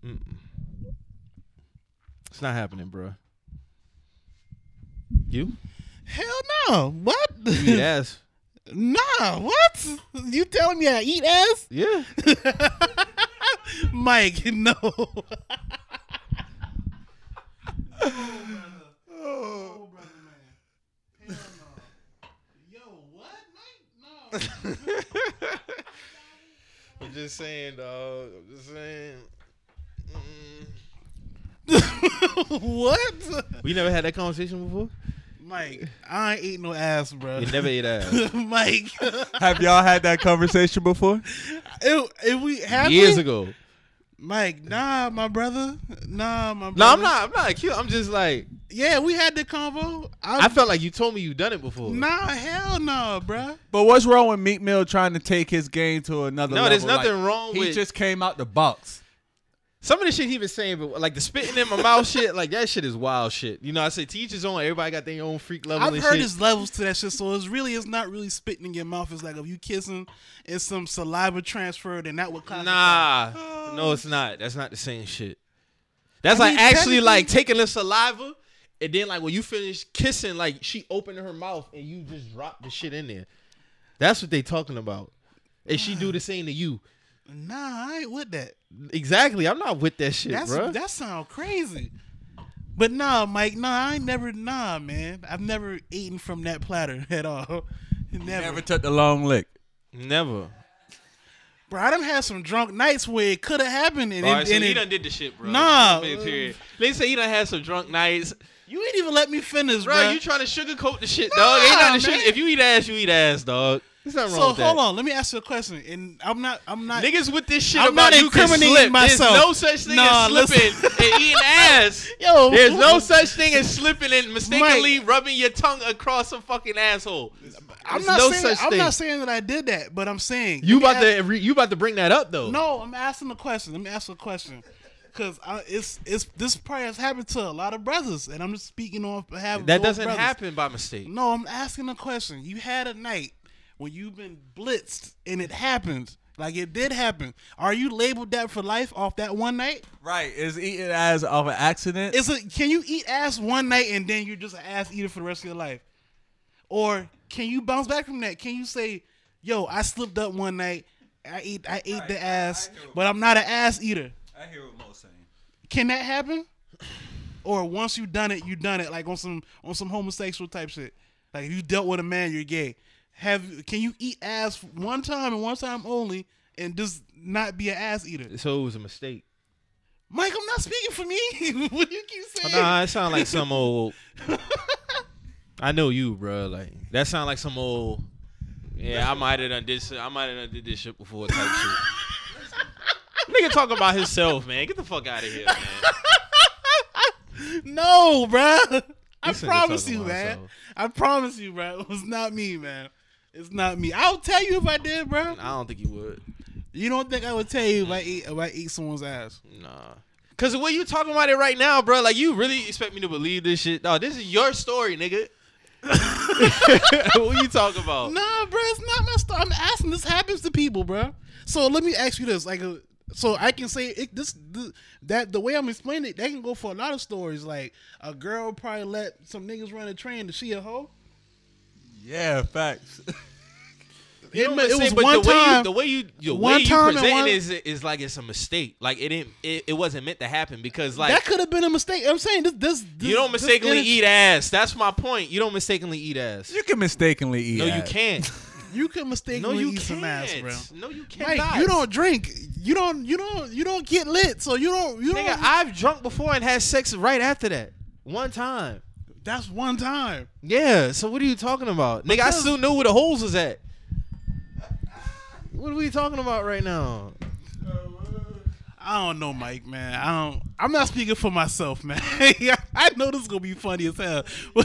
Mm-mm. It's not happening, bro. You? Hell no. What? You eat ass. Nah. What? You telling me I eat ass? Yeah. (laughs) Mike, no. oh, brother, man. Hell no. Yo, what, Mike? No. I'm just saying, dog. I'm just saying. Mm. (laughs) what? We never had that conversation before? Mike, I ain't eat no ass, bro. You never ate ass. (laughs) Mike, (laughs) Have y'all had that conversation before? (laughs) if, if we have Years we? ago. Mike, nah, my brother, nah, my brother. No, I'm not. I'm not cute. I'm just like. Yeah, we had the convo. I felt like you told me you done it before. nah, hell no, bruh. But what's wrong with Meek Mill trying to take his game to another No, level? No, there's nothing Like, wrong he with- just came out the box. Some of the shit he was saying, but like the spitting in my mouth shit, like that shit is wild shit. You know, I say teachers his own. Everybody got their own freak level. I've heard shit. there's levels to that shit, so it's really it's not really spitting in your mouth. It's like if you kissing and some saliva transfer, then that would. Nah, no, it's not. That's not the same shit. That's I like mean, actually like taking the saliva and then like when you finish kissing, like she opened her mouth and you just drop the shit in there. That's what they talking about. And she do the same to you. Nah, I ain't with that. Exactly. I'm not with that shit, That's bro. that sound crazy. But nah, Mike, nah, I ain't never nah, man. I've never eaten from that platter (laughs) at all. Never. Never took the long lick. Never. Bro, I done had some drunk nights where it could have happened and, All it, so and he it- done did the shit, bro. Nah, Period, period. They say he done had some drunk nights. you ain't even let me finish, Bro, bro. you trying to sugarcoat the shit, Nah, dog. Ain't nothing to sugar- If you eat ass, you eat ass, dog. There's nothing wrong so hold on, let me ask you a question. And I'm not I'm not Niggas with this shit I'm about not you incriminating slip. myself. There's no such thing Nah, as slipping and eating (laughs) ass. Yo, There's no such thing as slipping and mistakenly rubbing your tongue across a fucking asshole. I'm not no saying such I'm thing. not saying that I did that, but I'm saying You about ask- to re- you about to bring that up though? No, I'm asking a question. Let me ask you a question. Cause I, it's it's this probably has happened to a lot of brothers, and I'm just speaking on behalf that doesn't brothers. happen by mistake. No, I'm asking a question. You had a night when you've been blitzed and it happens, Like it did happen. Are you labeled that for life off that one night? Right. Is eating ass off an accident? Is it can you eat ass one night and then you're just an ass eater for the rest of your life? Or can you bounce back from that? Can you say, yo, I slipped up one night, I eat I ate the ass, but I'm not an ass eater. I hear what Mo's saying. Can that happen? Or once you've done it, you've done it like on some on some homosexual type shit. Like if you dealt with a man, you're gay. Have can you eat ass one time and one time only and just not be an ass eater? So it was a mistake. Mike, I'm not speaking for me. (laughs) what do you keep saying? Nah, it sound like some (laughs) old. I know you, bro. Like that sound like some old. Yeah, I might have done this. I might have done did this shit before type shit. (laughs) Nigga talking about himself, man. Get the fuck out of here, man. No, bro. I promise you, man. himself. I promise you, bro. It was not me, man. It's not me. I'll tell you if I did, bro. I don't think you would. You don't think I would tell you if I eat if I eat someone's ass? Nah. Cause the way you talking about it right now, bro, like you really expect me to believe this shit? No, this is your story, nigga. (laughs) what you talking about? Nah, bro. It's not my story. I'm asking. This happens to people, bro. So let me ask you this, like, uh, so I can say it, this, th- that the way I'm explaining it, that can go for a lot of stories. Like a girl probably let some niggas run a train to she a hoe. Yeah, facts. (laughs) You know It, it was But one the way time. you, the way you, the one way you time and present one- it is is like it's a mistake. Like it didn't, it, it wasn't meant to happen because like that could have been a mistake. I'm saying this. This, this you don't mistakenly energy- eat ass. That's my point. You don't mistakenly eat ass. you can mistakenly eat. No, you can't. (laughs) You could No, mistakenly you eat can't. some ass, bro. No, you cannot. Mike, you don't drink. You don't. You don't. You don't get lit. So you don't. You Nigga, don't. I've drunk before and had sex right after that. One time. That's one time. Yeah. So what are you talking about, nigga? I Because- still knew where the holes was at. What are we talking about right now? I don't know, Mike, man. I don't. I'm not speaking for myself, man. (laughs) I know this is gonna be funny as hell. (laughs)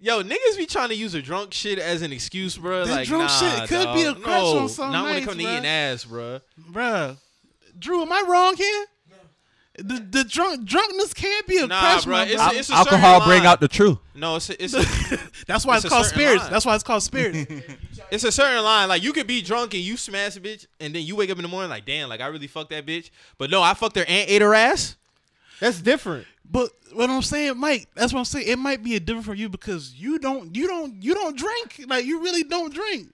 Yo, niggas be trying to use a drunk shit as an excuse, bro. That like, drunk nah, shit could be a crutch no, on some Not when it nights, come to bruh. eating ass, bro. Bruh. Drew, am I wrong here? The the drunk drunkenness can't be a Nah, crutch, bruh, my it's- bro. it's- a Alcohol certain bring out the truth. No, it's a, it's (laughs) a, That's why it's it's, called certain spirits. line. That's why it's called spirits. (laughs) (laughs) it's a certain line. Like you could be drunk and you smash a bitch, and then you wake up in the morning like, damn, like I really fucked that bitch. But no, I fucked her and ate her ass. That's different. but what I'm saying, Mike, that's what I'm saying. It might be a different for you because you don't you don't you don't drink. Like you really don't drink.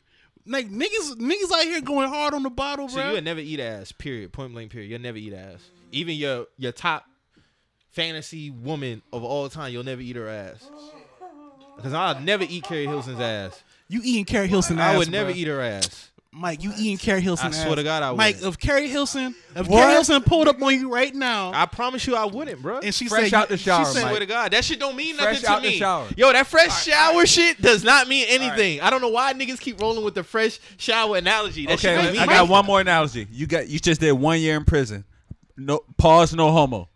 Like niggas niggas out here going hard on the bottle, So bro. you would never eat ass. Period. Point blank. Period. You'll never eat ass. Even your your top fantasy woman of all time, you'll never eat her ass. Because I'll never eat Keri Hilson's ass. You eating Keri Hilson I would never bruh. eat her ass. Mike, you eating Keri Hilson I swear to God, I wouldn't. if Keri Hilson, if What? Keri Hilson pulled up on you right now, I promise you, I wouldn't, bro. and she Fresh said, out the shower. she said- Mike. Swear to God, that shit don't mean Fresh nothing out to the me. shower. Yo, that fresh shower shit does not mean anything. I don't know why niggas keep rolling with the fresh shower analogy. That shit Okay, don't mean I got one more analogy. You got you just did one year in prison. No pause, no homo.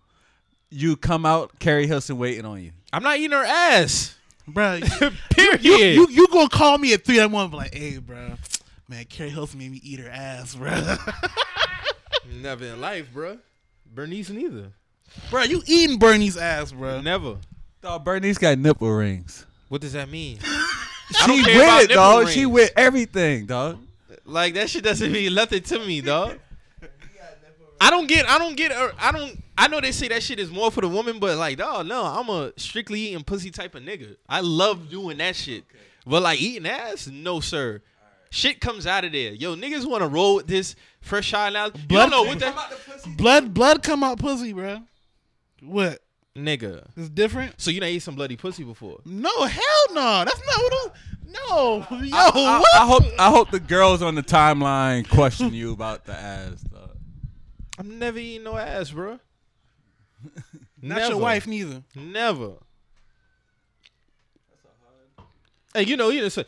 You come out, Keri Hilson waiting on you. I'm not eating her ass. bro, (laughs) Period. you, you you gonna call me at three in the morning, be like, hey, bro, man, Keri Hilson made me eat her ass, bro. (laughs) Never in life, bro. Bernice neither. bro, you eating Bernie's ass, bro. Never. Dog, Bernice got nipple rings. What does that mean? (laughs) She don't with care about it, nipple dog. She with everything, dog. Like that shit doesn't mean nothing to me, dog. I don't get. I don't get. uh, I don't. I know they say that shit is more for the woman, but like, dog, no. I'm a strictly eating pussy type of nigga. I love doing that shit. But like eating ass, no sir. Shit comes out of there. Yo, niggas want to roll with this fresh shot now. You Blood- don't know what that Blood, blood come out pussy, bro. What? nigga. It's different? So you done ate some bloody pussy before? No, hell no. That's not what. I'm, no, yo, I, I- what? I hope I hope the girls on the timeline question you about the ass, dog. I'm never eating no ass, bro. (laughs) not your wife neither. Never. Hey, you know, you know, so-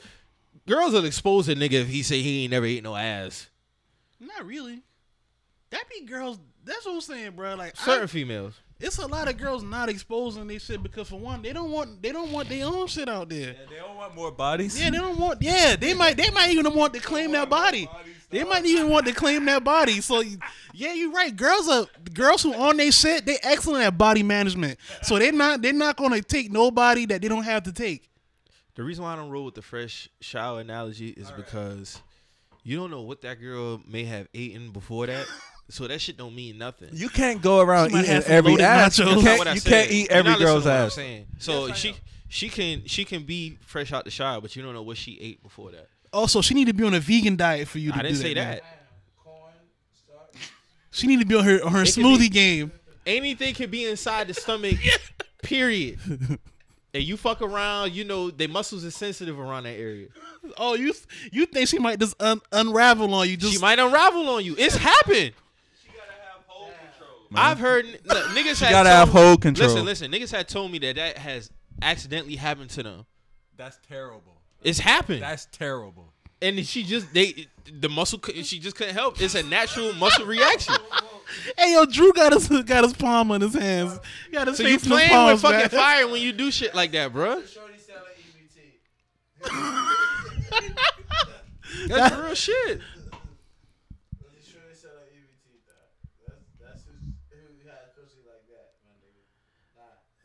girls will expose a nigga if he say he ain't never ate no ass. Not really. That be girls. That's what I'm saying, bro. Like I- Certain females. it's a lot of girls not exposing their shit because for one, they don't want they don't want their own shit out there. they don't want more bodies. Yeah, they don't want. Yeah, they might. They might even want to claim that body. (laughs) They might even want to claim that body. So, yeah, you're right. Girls are girls who on their shit. They excellent at body management. So they're not. They're not gonna take nobody that they don't have to take. The reason why I don't roll with the fresh shower analogy is because you don't know what that girl may have eaten before that. So that shit don't mean nothing. You can't go around She eating every loaded ass. nachos. You That's That's not can't, you can't eat every girl's to I'm ass. saying. So she she can she can be fresh out the shower, but you don't know what she ate before that. Also, she need to be on a vegan diet for you to I do didn't say man. that. She need to be on her on her It could smoothie be- game. Anything can be inside the stomach. (laughs) period. And you fuck around, you know, their muscles are sensitive around that area. Oh, you you think she might just un- unravel on you? Just she might unravel on you. It's happened. I've heard look, niggas had gotta have me- hold control. Listen, listen, niggas had told me that that has accidentally happened to them. That's terrible. It's happened, That's terrible. and she just they the muscle she just couldn't help. It's a natural muscle reaction. (laughs) Hey yo, Drew got his got his palm on his hands. He got his So you face in his playing palms, with fucking man. fire when you do shit like that, bro. Shorty sell an EBT. That's real shit.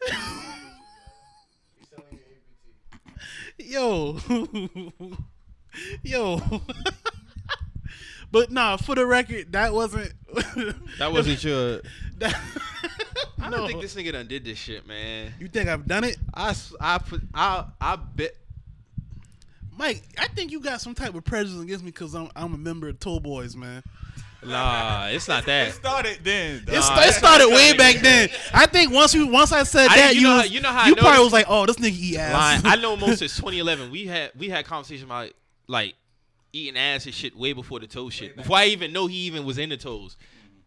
(laughs) Yo, (laughs) yo. (laughs) but nah, for the record, that wasn't. (laughs) That wasn't your. that, I don't think this nigga done did this shit, man. you think I've done it, I s- I put I I bet. Mike? I think you got some type of prejudice against me because I'm I'm a member of Toe Boys, man. Nah, it's not that. It started then. It, Nah, sta- it it's started way back then. I think once you once I said I that, you you know was- how- you know how I you probably noticed- was like, oh, this nigga eat ass. Lying. I know most (laughs) since 2011. We had we had conversations about like eating ass and shit way before the toe shit. Before I even know he even was in the toes.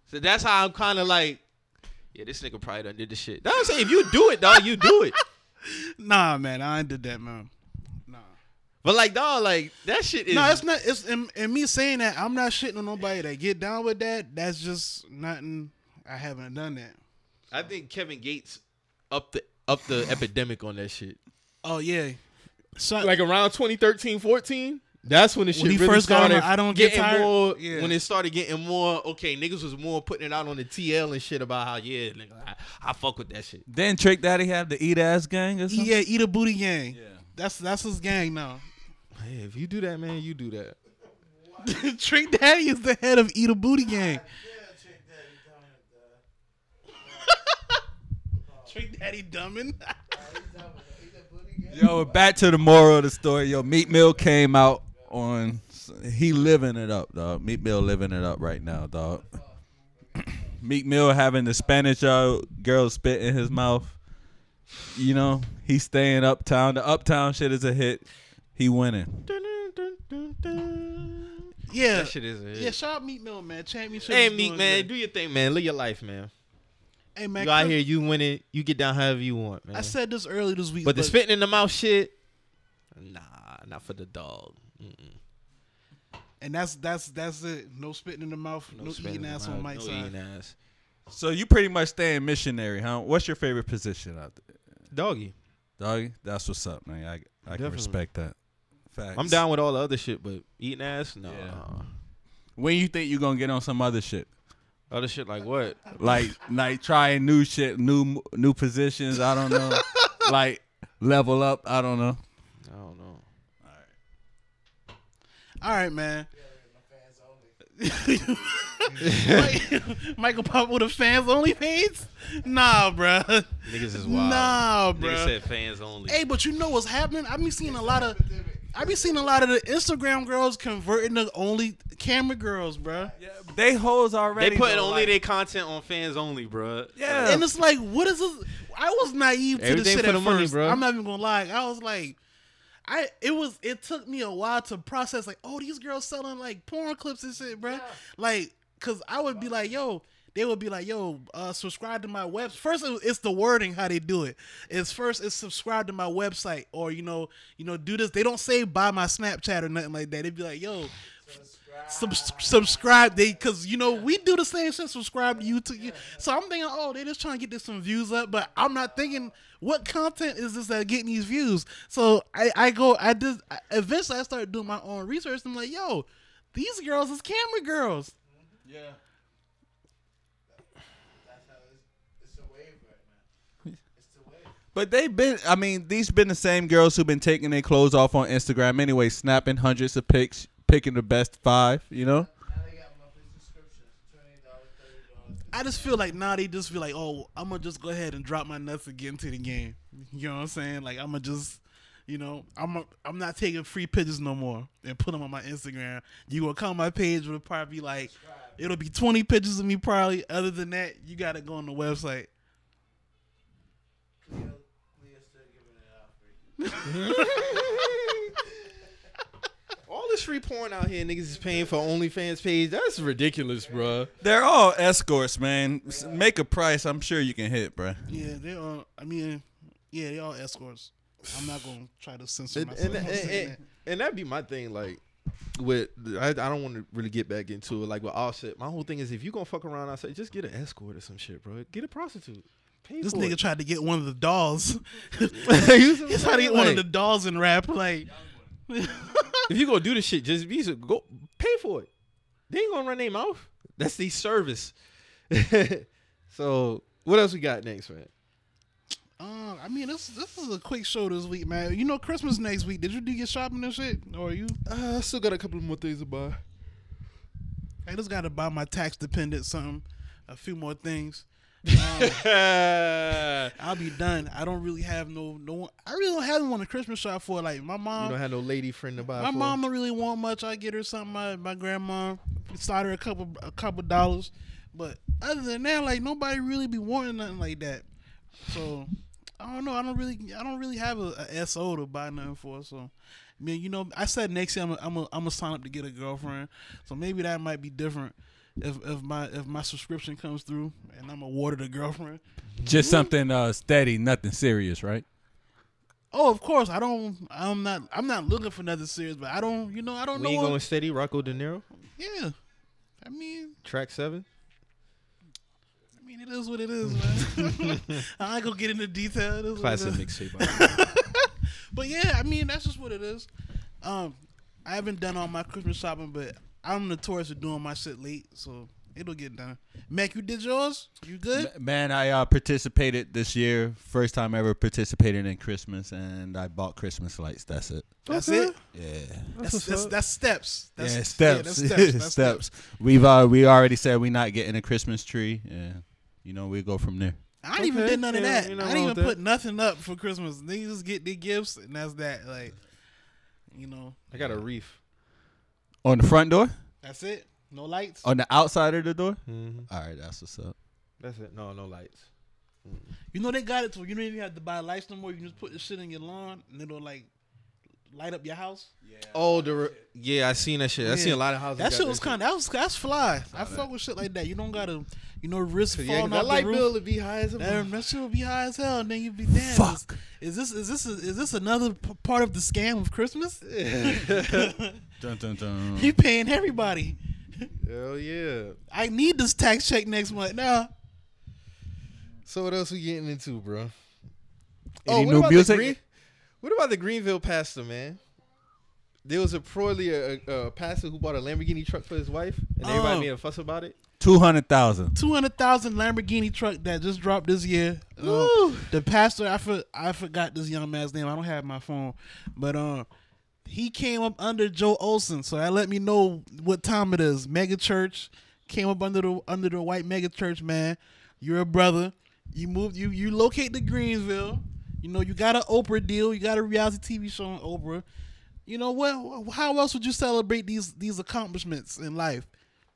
So that's how I'm kind of like, yeah, this nigga probably done did the shit. That's what I'm saying. If you do it, dog, you do it. (laughs) nah, man, I ain't did that, man. Nah. But like, dog, like that shit is. No, it's not. It's and, and me saying that I'm not shitting on nobody that get down with that. That's just nothing. I haven't done that. I think Kevin Gates up the up the epidemic on that shit. Oh yeah, so, Like around 2013, 14. That's when the shit he really first got on started I Don't Get Tired? more. Yeah. When it started getting more, okay, niggas was more putting it out on the TL and shit about how yeah, nigga, I, I fuck with that shit. Didn't Trick Daddy had the eat ass gang or something? yeah, eat a booty gang. Yeah. That's that's his gang now. Hey, if you do that, man, you do that. (laughs) Trick Daddy is the head of Eat a Booty Gang. Yeah, chick daddy down it, dog. Trick Daddy (laughs) dumbing. (laughs) Nah, he's down with it. Eat that booty gang. Yo, back to the moral of the story. Yo, Meek Mill came out on. He living it up, dog. Meek Mill living it up right now, dog. (clears throat) Meek Mill having the Spanish uh, girl spit in his mouth. You know, he's staying uptown. The uptown shit is a hit. He winning. yeah, That shit is a hit. yeah. Shout out Meek Mill, man. Championship. Hey, is Meek, doing man, good. do your thing, man. Live your life, man. Hey, man. You out here, you win it. You get down however you want, man. I said this earlier this week, but the spitting in the mouth shit, nah, not for the dog. Mm-mm. and that's that's that's it. No spitting in the mouth. No, spitting eating in the ass mouth, on Mike's no side. eating ass. So you pretty much staying missionary, huh? What's your favorite position out there? Doggy. Doggy? That's what's up, man. I, I can respect that. Facts. I'm down with all the other shit, but eating ass, no. Yeah. When you think you're gonna get on some other shit? Other shit like what? Like like trying new shit, new new positions. I don't know. (laughs) like level up. I don't know. I don't know. All right, Alright, man. My fans only. Michael Pop with a fans only page? Nah, bruh. Niggas is wild. Nah, Niggas bruh. said fans only. Hey, but you know what's happening? I've been seeing a lot of, I be seeing a lot of the Instagram girls converting to only camera girls, bruh. They hoes already. they putting only like- their content on fans only, bruh. Yeah. And it's like, what is this? I was naive to Everything this shit for at the money, first. bro. I'm not even gonna lie. I was like, I it was it took me a while to process. Like, oh, these girls selling like porn clips and shit, bruh. Like, cause I would be like, yo. They would be like, "Yo, uh, subscribe to my web." First, it's the wording how they do it. It's first, it's subscribe to my website, or you know, you know, do this. They don't say buy my Snapchat or nothing like that. They'd be like, "Yo, sub- subscribe they because you know we do the same shit subscribe to youtube so i'm thinking oh they're just trying to get this some views up but i'm not thinking what content is this that getting these views so i i go i just eventually i started doing my own research i'm like yo these girls is camera girls Yeah. That's how it's, it's a wave right now. It's the wave. But they've been. I mean, these been the same girls who've been taking their clothes off on Instagram anyway, snapping hundreds of pics, picking the best five. You know. I just feel like now they just feel like oh i'm gonna just go ahead and drop my nuts and get into the game you know what i'm saying like i'm gonna just you know, I'm a, I'm not taking free pictures no more and put them on my Instagram. You gonna come my page will probably be like, it'll be 20 pictures of me probably. Other than that, you gotta go on the website. Cleo, Cleo's still giving it out free. (laughs) All this free porn out here, niggas is paying for OnlyFans page. That's ridiculous, bruh. They're all escorts, man. S- Make a price. I'm sure you can hit, bro. Yeah, they are. I mean, yeah, they all escorts. I'm not gonna try to censor And, myself. and, on and, saying and, and that'd be my thing. Like, with I, I don't want to really get back into it. Like with Offset, my whole thing is if you gonna fuck around outside, just get an escort or some shit, bro. Get a prostitute. Pay. This nigga tried to get one of the dolls. (laughs) You (laughs) see He's trying to saying? get one of the dolls in rap. Like, (laughs) if you gonna do this shit, just be go pay for it. They ain't gonna run their mouth. That's the service. so what else we got next, man? Uh, I mean, this this is a quick show this week, man. You know, Christmas next week. Did you do your shopping and shit, or you? Uh, I still got a couple more things to buy. I just got to buy my tax dependent something, a few more things. Um, (laughs) I'll be done. I don't really have no no. I really don't have one to Christmas shop for. Like my you mom, don't have no lady friend to buy. my for? mom don't really want much. I get her something. My my grandma started her a couple a couple dollars, but other than that, like nobody really be wanting nothing like that. So I don't know. I don't really I don't really have a, a SO to buy nothing for. So I mean, you know, I said next year I'm a, I'm a, I'm gonna sign up to get a girlfriend. So maybe that might be different. If, if my if my subscription comes through and I'm awarded a girlfriend, Just something uh, steady, nothing serious, right? oh of course I don't I'm not I'm not looking for nothing serious, but I don't you know I don't We know ain't what- going steady. Rocco De Niro, yeah. I mean, track seven. I mean, it is what it is, man. (laughs) (laughs) I ain't gonna get into detail. It is what it Classic is. mixtape. (laughs) But yeah, I mean, that's just what it is. Um, I haven't done all my Christmas shopping, but I'm notorious for doing my shit late, so it'll get done. Mac, you did yours? You good? Man, I uh, participated this year. First time ever participating in Christmas, and I bought Christmas lights. That's it. That's Okay. it. Yeah. That's what's that's, that's steps. That's, yeah, steps. that's steps. (laughs) That's steps. We've uh, we already said we're not getting a Christmas tree. Yeah. You know, we go from there. I ain't even Okay, did none of that. you know I wrong didn't even with put nothing up for Christmas. They just get their gifts, and that's that. Like, you know, I got a reef. On the front door? that's it. No lights. On the outside of the door? Mm-hmm. All right, that's what's up. That's it. No, no lights. You know they got it to you don't even have to buy lights no more. You can just put the shit in your lawn, and it'll like light up your house. Yeah. Oh, the re- yeah, I seen that shit. I seen a lot of houses. That got shit was kind of that was that's fly. I fuck with shit like that. You don't gotta, you know, risk Yeah, 'cause falling that off light the roof. bill would be high as a That, that shit would be high as hell, and then you'd be damn. Fuck. Is, is this is this is this another p- part of the scam of Christmas? (laughs) Dun, dun, dun. (laughs) you paying everybody. Hell yeah. I need this tax check next month. Now, So what else we getting into, bro? Oh, Any what new about music? The Green, what about the Greenville pastor, man? There was a probably a, a, a pastor who bought a Lamborghini truck for his wife, and everybody Oh. made a fuss about it. Two hundred thousand. two hundred thousand Lamborghini truck that just dropped this year. Uh, Woo. the pastor, I for, I forgot this young man's name. I don't have my phone, but um, he came up under Joel Osteen, so that let me know what time it is. Mega church came up under the under the white mega church. Man, you're a brother. You moved. You you locate to Greensville. You know you got an Oprah deal. You got a reality TV show on Oprah. You know what? How else would you celebrate these these accomplishments in life?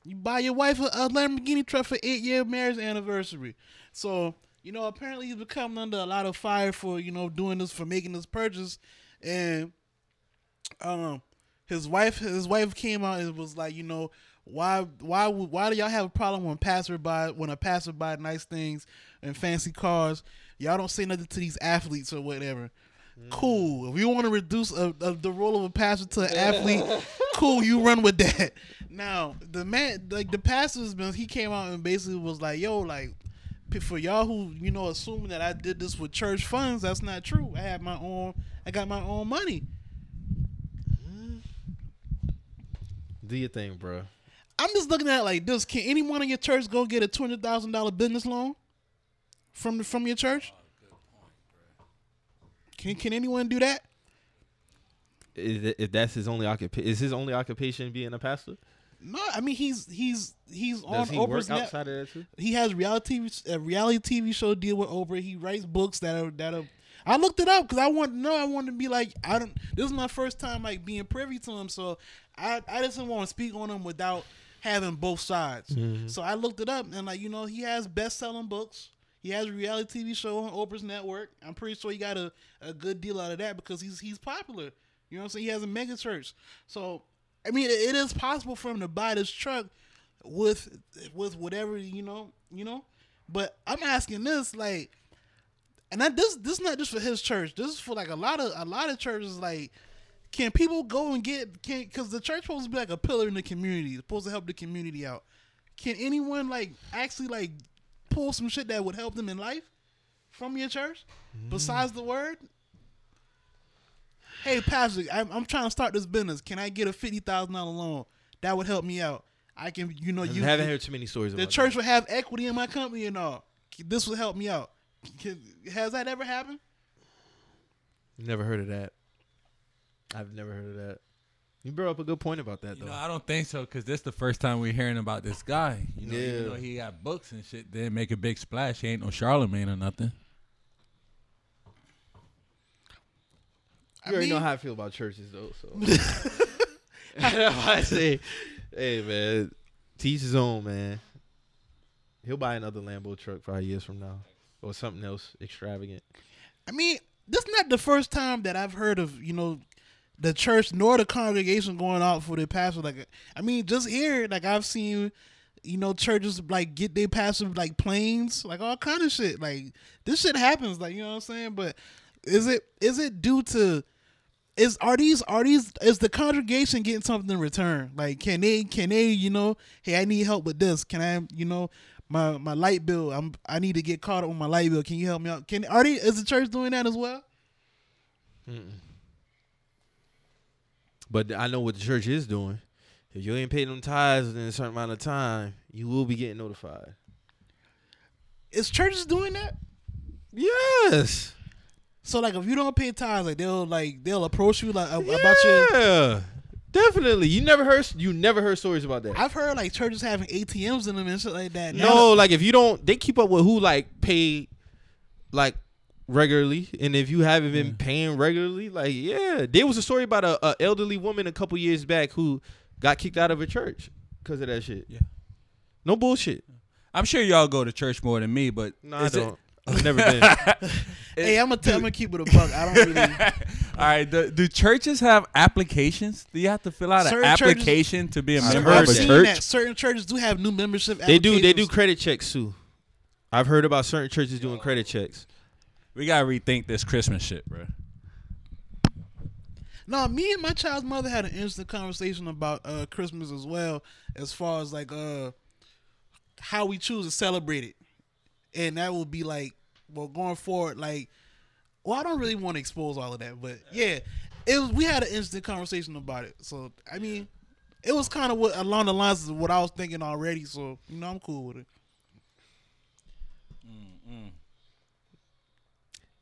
You buy your wife a, a Lamborghini truck for eight year marriage anniversary. So you know, apparently he's becoming under a lot of fire for you know doing this for making this purchase, and um, his wife his wife came out and was like, you know, why why why do y'all have a problem when passerby when a passerby nice things and fancy cars? Y'all don't say nothing to these athletes or whatever. Mm. Cool. If you want to reduce a, a, the role of a pastor to an (laughs) athlete, cool. You run with that. Now the man, like the pastor's been, he came out and basically was like, "Yo, like for y'all who you know assuming that I did this with church funds, that's not true. I had my own, I got my own money. Do your thing, bro. I'm just looking at it like this. Can anyone in your church go get a two hundred thousand dollar business loan from from your church? Can can anyone do that? If that's his only occupation, is his only occupation being a pastor? No, I mean he's he's he's on Does he work Oprah's net. of that too? He has reality a reality TV show deal with Oprah. He writes books that are that are. I looked it up because I wanted to know. I wanted to be like I don't. This is my first time like being privy to him, so I I just didn't want to speak on him without having both sides. Mm-hmm. So I looked it up and like you know he has best selling books. He has a reality TV show on Oprah's network. I'm pretty sure he got a, a good deal out of that because he's he's popular. You know what I'm saying? He has a mega church. So I mean, it, is possible for him to buy this truck with with whatever you know, you know. But I'm asking this like, and that this this is not just for his church. This is for like a lot of a lot of churches. Like, can people go and get can because the church supposed to be like a pillar in the community, supposed to help the community out. Can anyone like actually like pull some shit that would help them in life from your church besides the word? Hey, pastor, I'm, I'm trying to start this business. Can I get a fifty thousand dollar loan? That would help me out. I can, you know, you haven't heard too many stories the church would have equity in my company and all. This would help me out. Can, has that ever happened? Never heard of that. I've never heard of that. You brought up a good point about that You though. know, I don't think so because this is the first time we're hearing about this guy. You know, Yeah. even though he got books and shit, didn't make a big splash. He ain't no Charlemagne or nothing. I you already know how I feel about churches though, so (laughs) I say, hey man, teach his own, man. He'll buy another Lambo truck five years from now, or something else extravagant. I mean, this is not the first time that I've heard of you know the church nor the congregation going out for their pastor. Like, I mean, just here, like I've seen, you know, churches like get their pastor like planes, like all kind of shit. Like this shit happens, like you know what I'm saying. But is it is it due to is are these are these is the congregation getting something in return? Like can they can they you know hey I need help with this? Can I you know my my light bill I'm I need to get caught up on my light bill. Can you help me out? Can are they is the church doing that as well? But I know what the church is doing. If you ain't paying them tithes in a certain amount of time, you will be getting notified. Is churches doing that? Yes. So like if you don't pay tithes, like they'll like they'll approach you like ab- about your. Yeah. Definitely. You never heard you never heard stories about that. I've heard like churches having ATMs in them and shit like that. No, like if you don't, they keep up with who like pay, like regularly, and if you haven't been paying regularly, like yeah, there was a story about a, a elderly woman a couple years back who got kicked out of a church because of that shit. Yeah. no bullshit. I'm sure y'all go to church more than me, but No, I is it- don't. I've never (laughs) been. (laughs) hey, I'm gonna tell, I'm gonna keep it a buck. I don't really. (laughs) All right, do, do churches have applications? Do you have to fill out an Certain churches- application to be a I've member heard of a church? that certain churches do have new membership. they do. They do credit checks too. I've heard about certain churches doing credit checks. We gotta rethink this Christmas shit, bro. No, me and my child's mother had an interesting conversation about uh, Christmas as well, as far as like uh, how we choose to celebrate it, and that will be like, well, going forward, like, well, I don't really want to expose all of that, but yeah, it was. We had an interesting conversation about it. So I mean, it was kind of what along the lines of what I was thinking already. So you know, I'm cool with it.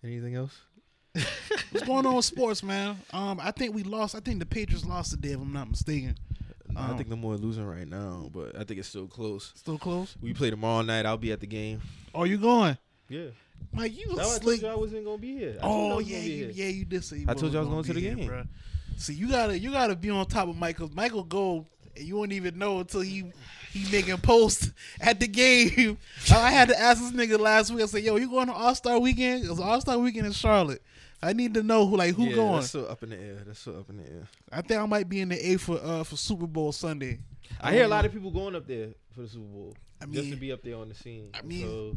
Anything else? What's going on with sports, man? Um, I think we lost. I think the Patriots lost today, if I'm not mistaken. I Um, think the more losing right now, but I think it's still close. Still close. We play tomorrow night. I'll be at the game. Are you going? Yeah. Mike, you No, I told slick. you I wasn't gonna be here. I told you I Oh yeah, gonna you, here. yeah, you did say. You I told you I was going to the gonna game. here, bruh. See, you gotta you gotta be on top of Michael. Michael go, and you won't even know until he he making posts at the game. (laughs) I had to ask this nigga last week. I said, "Yo, you going to All Star Weekend? It's All Star Weekend in Charlotte. I need to know who like who yeah, going. That's still up in the air. That's still up in the air. I think I might be in the A for uh for Super Bowl Sunday. I hear a lot of people going up there for the Super Bowl. I mean, just to be up there on the scene. I mean- so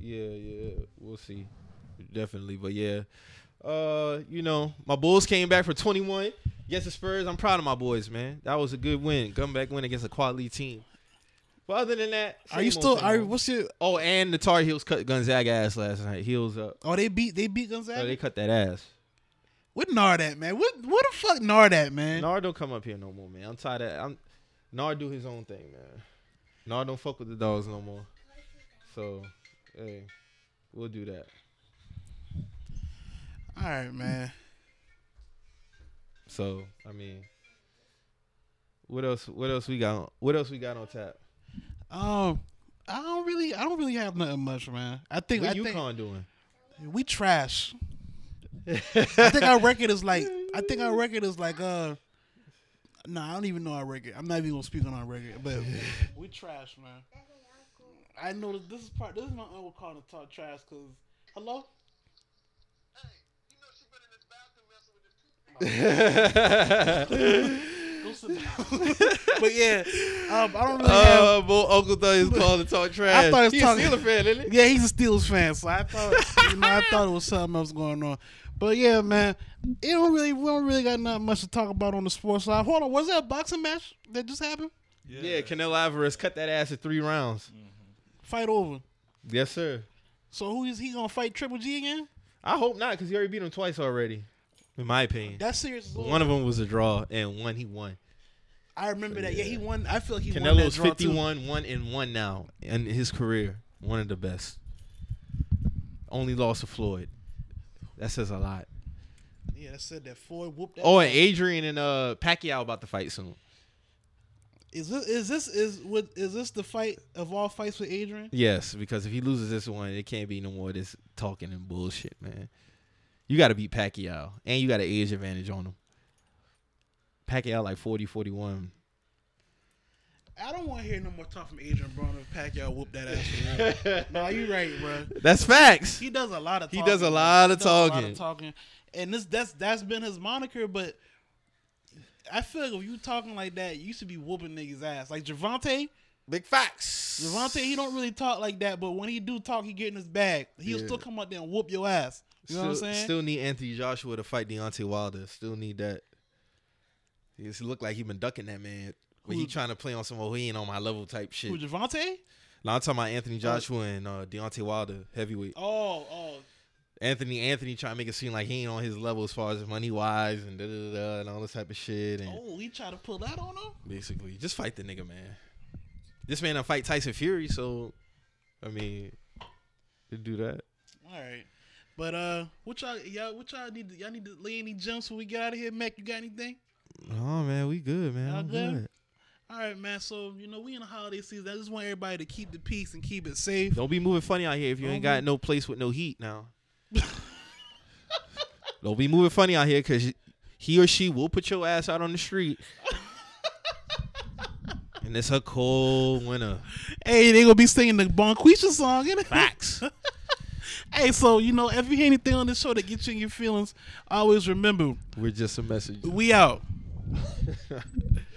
yeah, yeah, we'll see. Definitely, but yeah, uh, you know, my Bulls came back for 21 against the Spurs. I'm proud of my boys, man. That was a good win. Comeback win against a quality team. But other than that, Are you still? Are what's your? Oh, and the Tar Heels cut Gonzaga ass last night. Heels up. Oh, they beat they beat Oh, Gonzaga. they cut that ass. What Nard at, man? What what the fuck Nard at, man? Nard don't come up here no more, man. I'm tired of I'm Nard do his own thing, man. Nard don't fuck with the dogs no more. So, hey, we'll do that. All right, man. So, I mean, what else? What else we got? On, What else we got on tap? Um, I don't really, I don't really have nothing much, man. I think, What I think UConn doing? we trash. (laughs) I think our record is like, I think our record is like, uh, no, I don't even know our record. I'm not even gonna speak on our record, but we trash, man. I know that this is part. This is my uncle calling to talk trash, cause hello. Go sit down. (laughs) but yeah, um, I don't really have. Uh, boy, Uncle thought he was calling to talk trash. I thought he was He's talking- a Steeler fan, isn't he? Yeah, he's a Steelers fan, so I thought you know I thought it was something else going on. But yeah, man, it don't really we don't really got not much to talk about on the sports side. Hold on, was that a boxing match that just happened? Yeah, Canelo Alvarez cut that ass in three rounds. Fight over. Yes, sir. So who is he gonna fight Triple G again? I hope not, because he already beat him twice already. In my opinion, That's serious. one of them was a draw, and one he won. I remember that. Yeah, he won. I feel like he won that Canelo's draw too. 51, one and one now in his career. One of the best. Only lost to Floyd. That says a lot. Yeah, that said that Floyd whooped that. Oh, and. Adrien and uh Pacquiao about to fight soon. is this is this is what is this the fight of all fights with Adrien? Yes, because if he loses this one, it can't be no more this talking and bullshit, man. You got to beat Pacquiao, and you got an age advantage on him. Pacquiao like 40, 41. I don't want to hear no more talk from Adrien Broner if Pacquiao whooped that ass. For real. (laughs) no, you right, bro. That's facts. He does a lot of. He Talking, does a man. lot He of does a lot talking. of talking, and this that's that's been his moniker. But I feel like if you talking like that, you should be whooping niggas ass. Like Javante, Big facts. Javante, he don't really talk like that, but when he do talk, he get in his bag. He'll Yeah. still come out there and whoop your ass. You know what I'm Still- saying? Still need Anthony Joshua to fight Deontay Wilder. Still need that. He just look like he been ducking that man. But he trying to play on some oh he ain't on my level type shit. Who Javante? Now I'm talking about Anthony Joshua and uh, Deontay Wilder heavyweight. Oh, oh, Anthony Anthony trying to make it seem like he ain't on his level as far as money wise and da da da and all this type of shit and oh, he tried to pull that on him. basically just fight the nigga man. This man done fight Tyson Fury, so I mean, to do that. All right. But uh, what y'all y'all what y'all need to y'all need to lay any jumps when we get out of here, Mac? You got anything? Oh man, we good, man. Y'all I'm good? good. All right, man. So you know we in the holiday season. I just want everybody to keep the peace and keep it safe. Don't be moving funny out here if you ain't Don't got no place with no heat now. (laughs) Don't be moving funny out here because he or she will put your ass out on the street. (laughs) and it's a cold winter. Hey, they gonna be singing the Bonquisha song. innit? Facts. (laughs) hey, so you know if you hear anything on this show that gets you in your feelings, always remember We're just a message. we out. (laughs)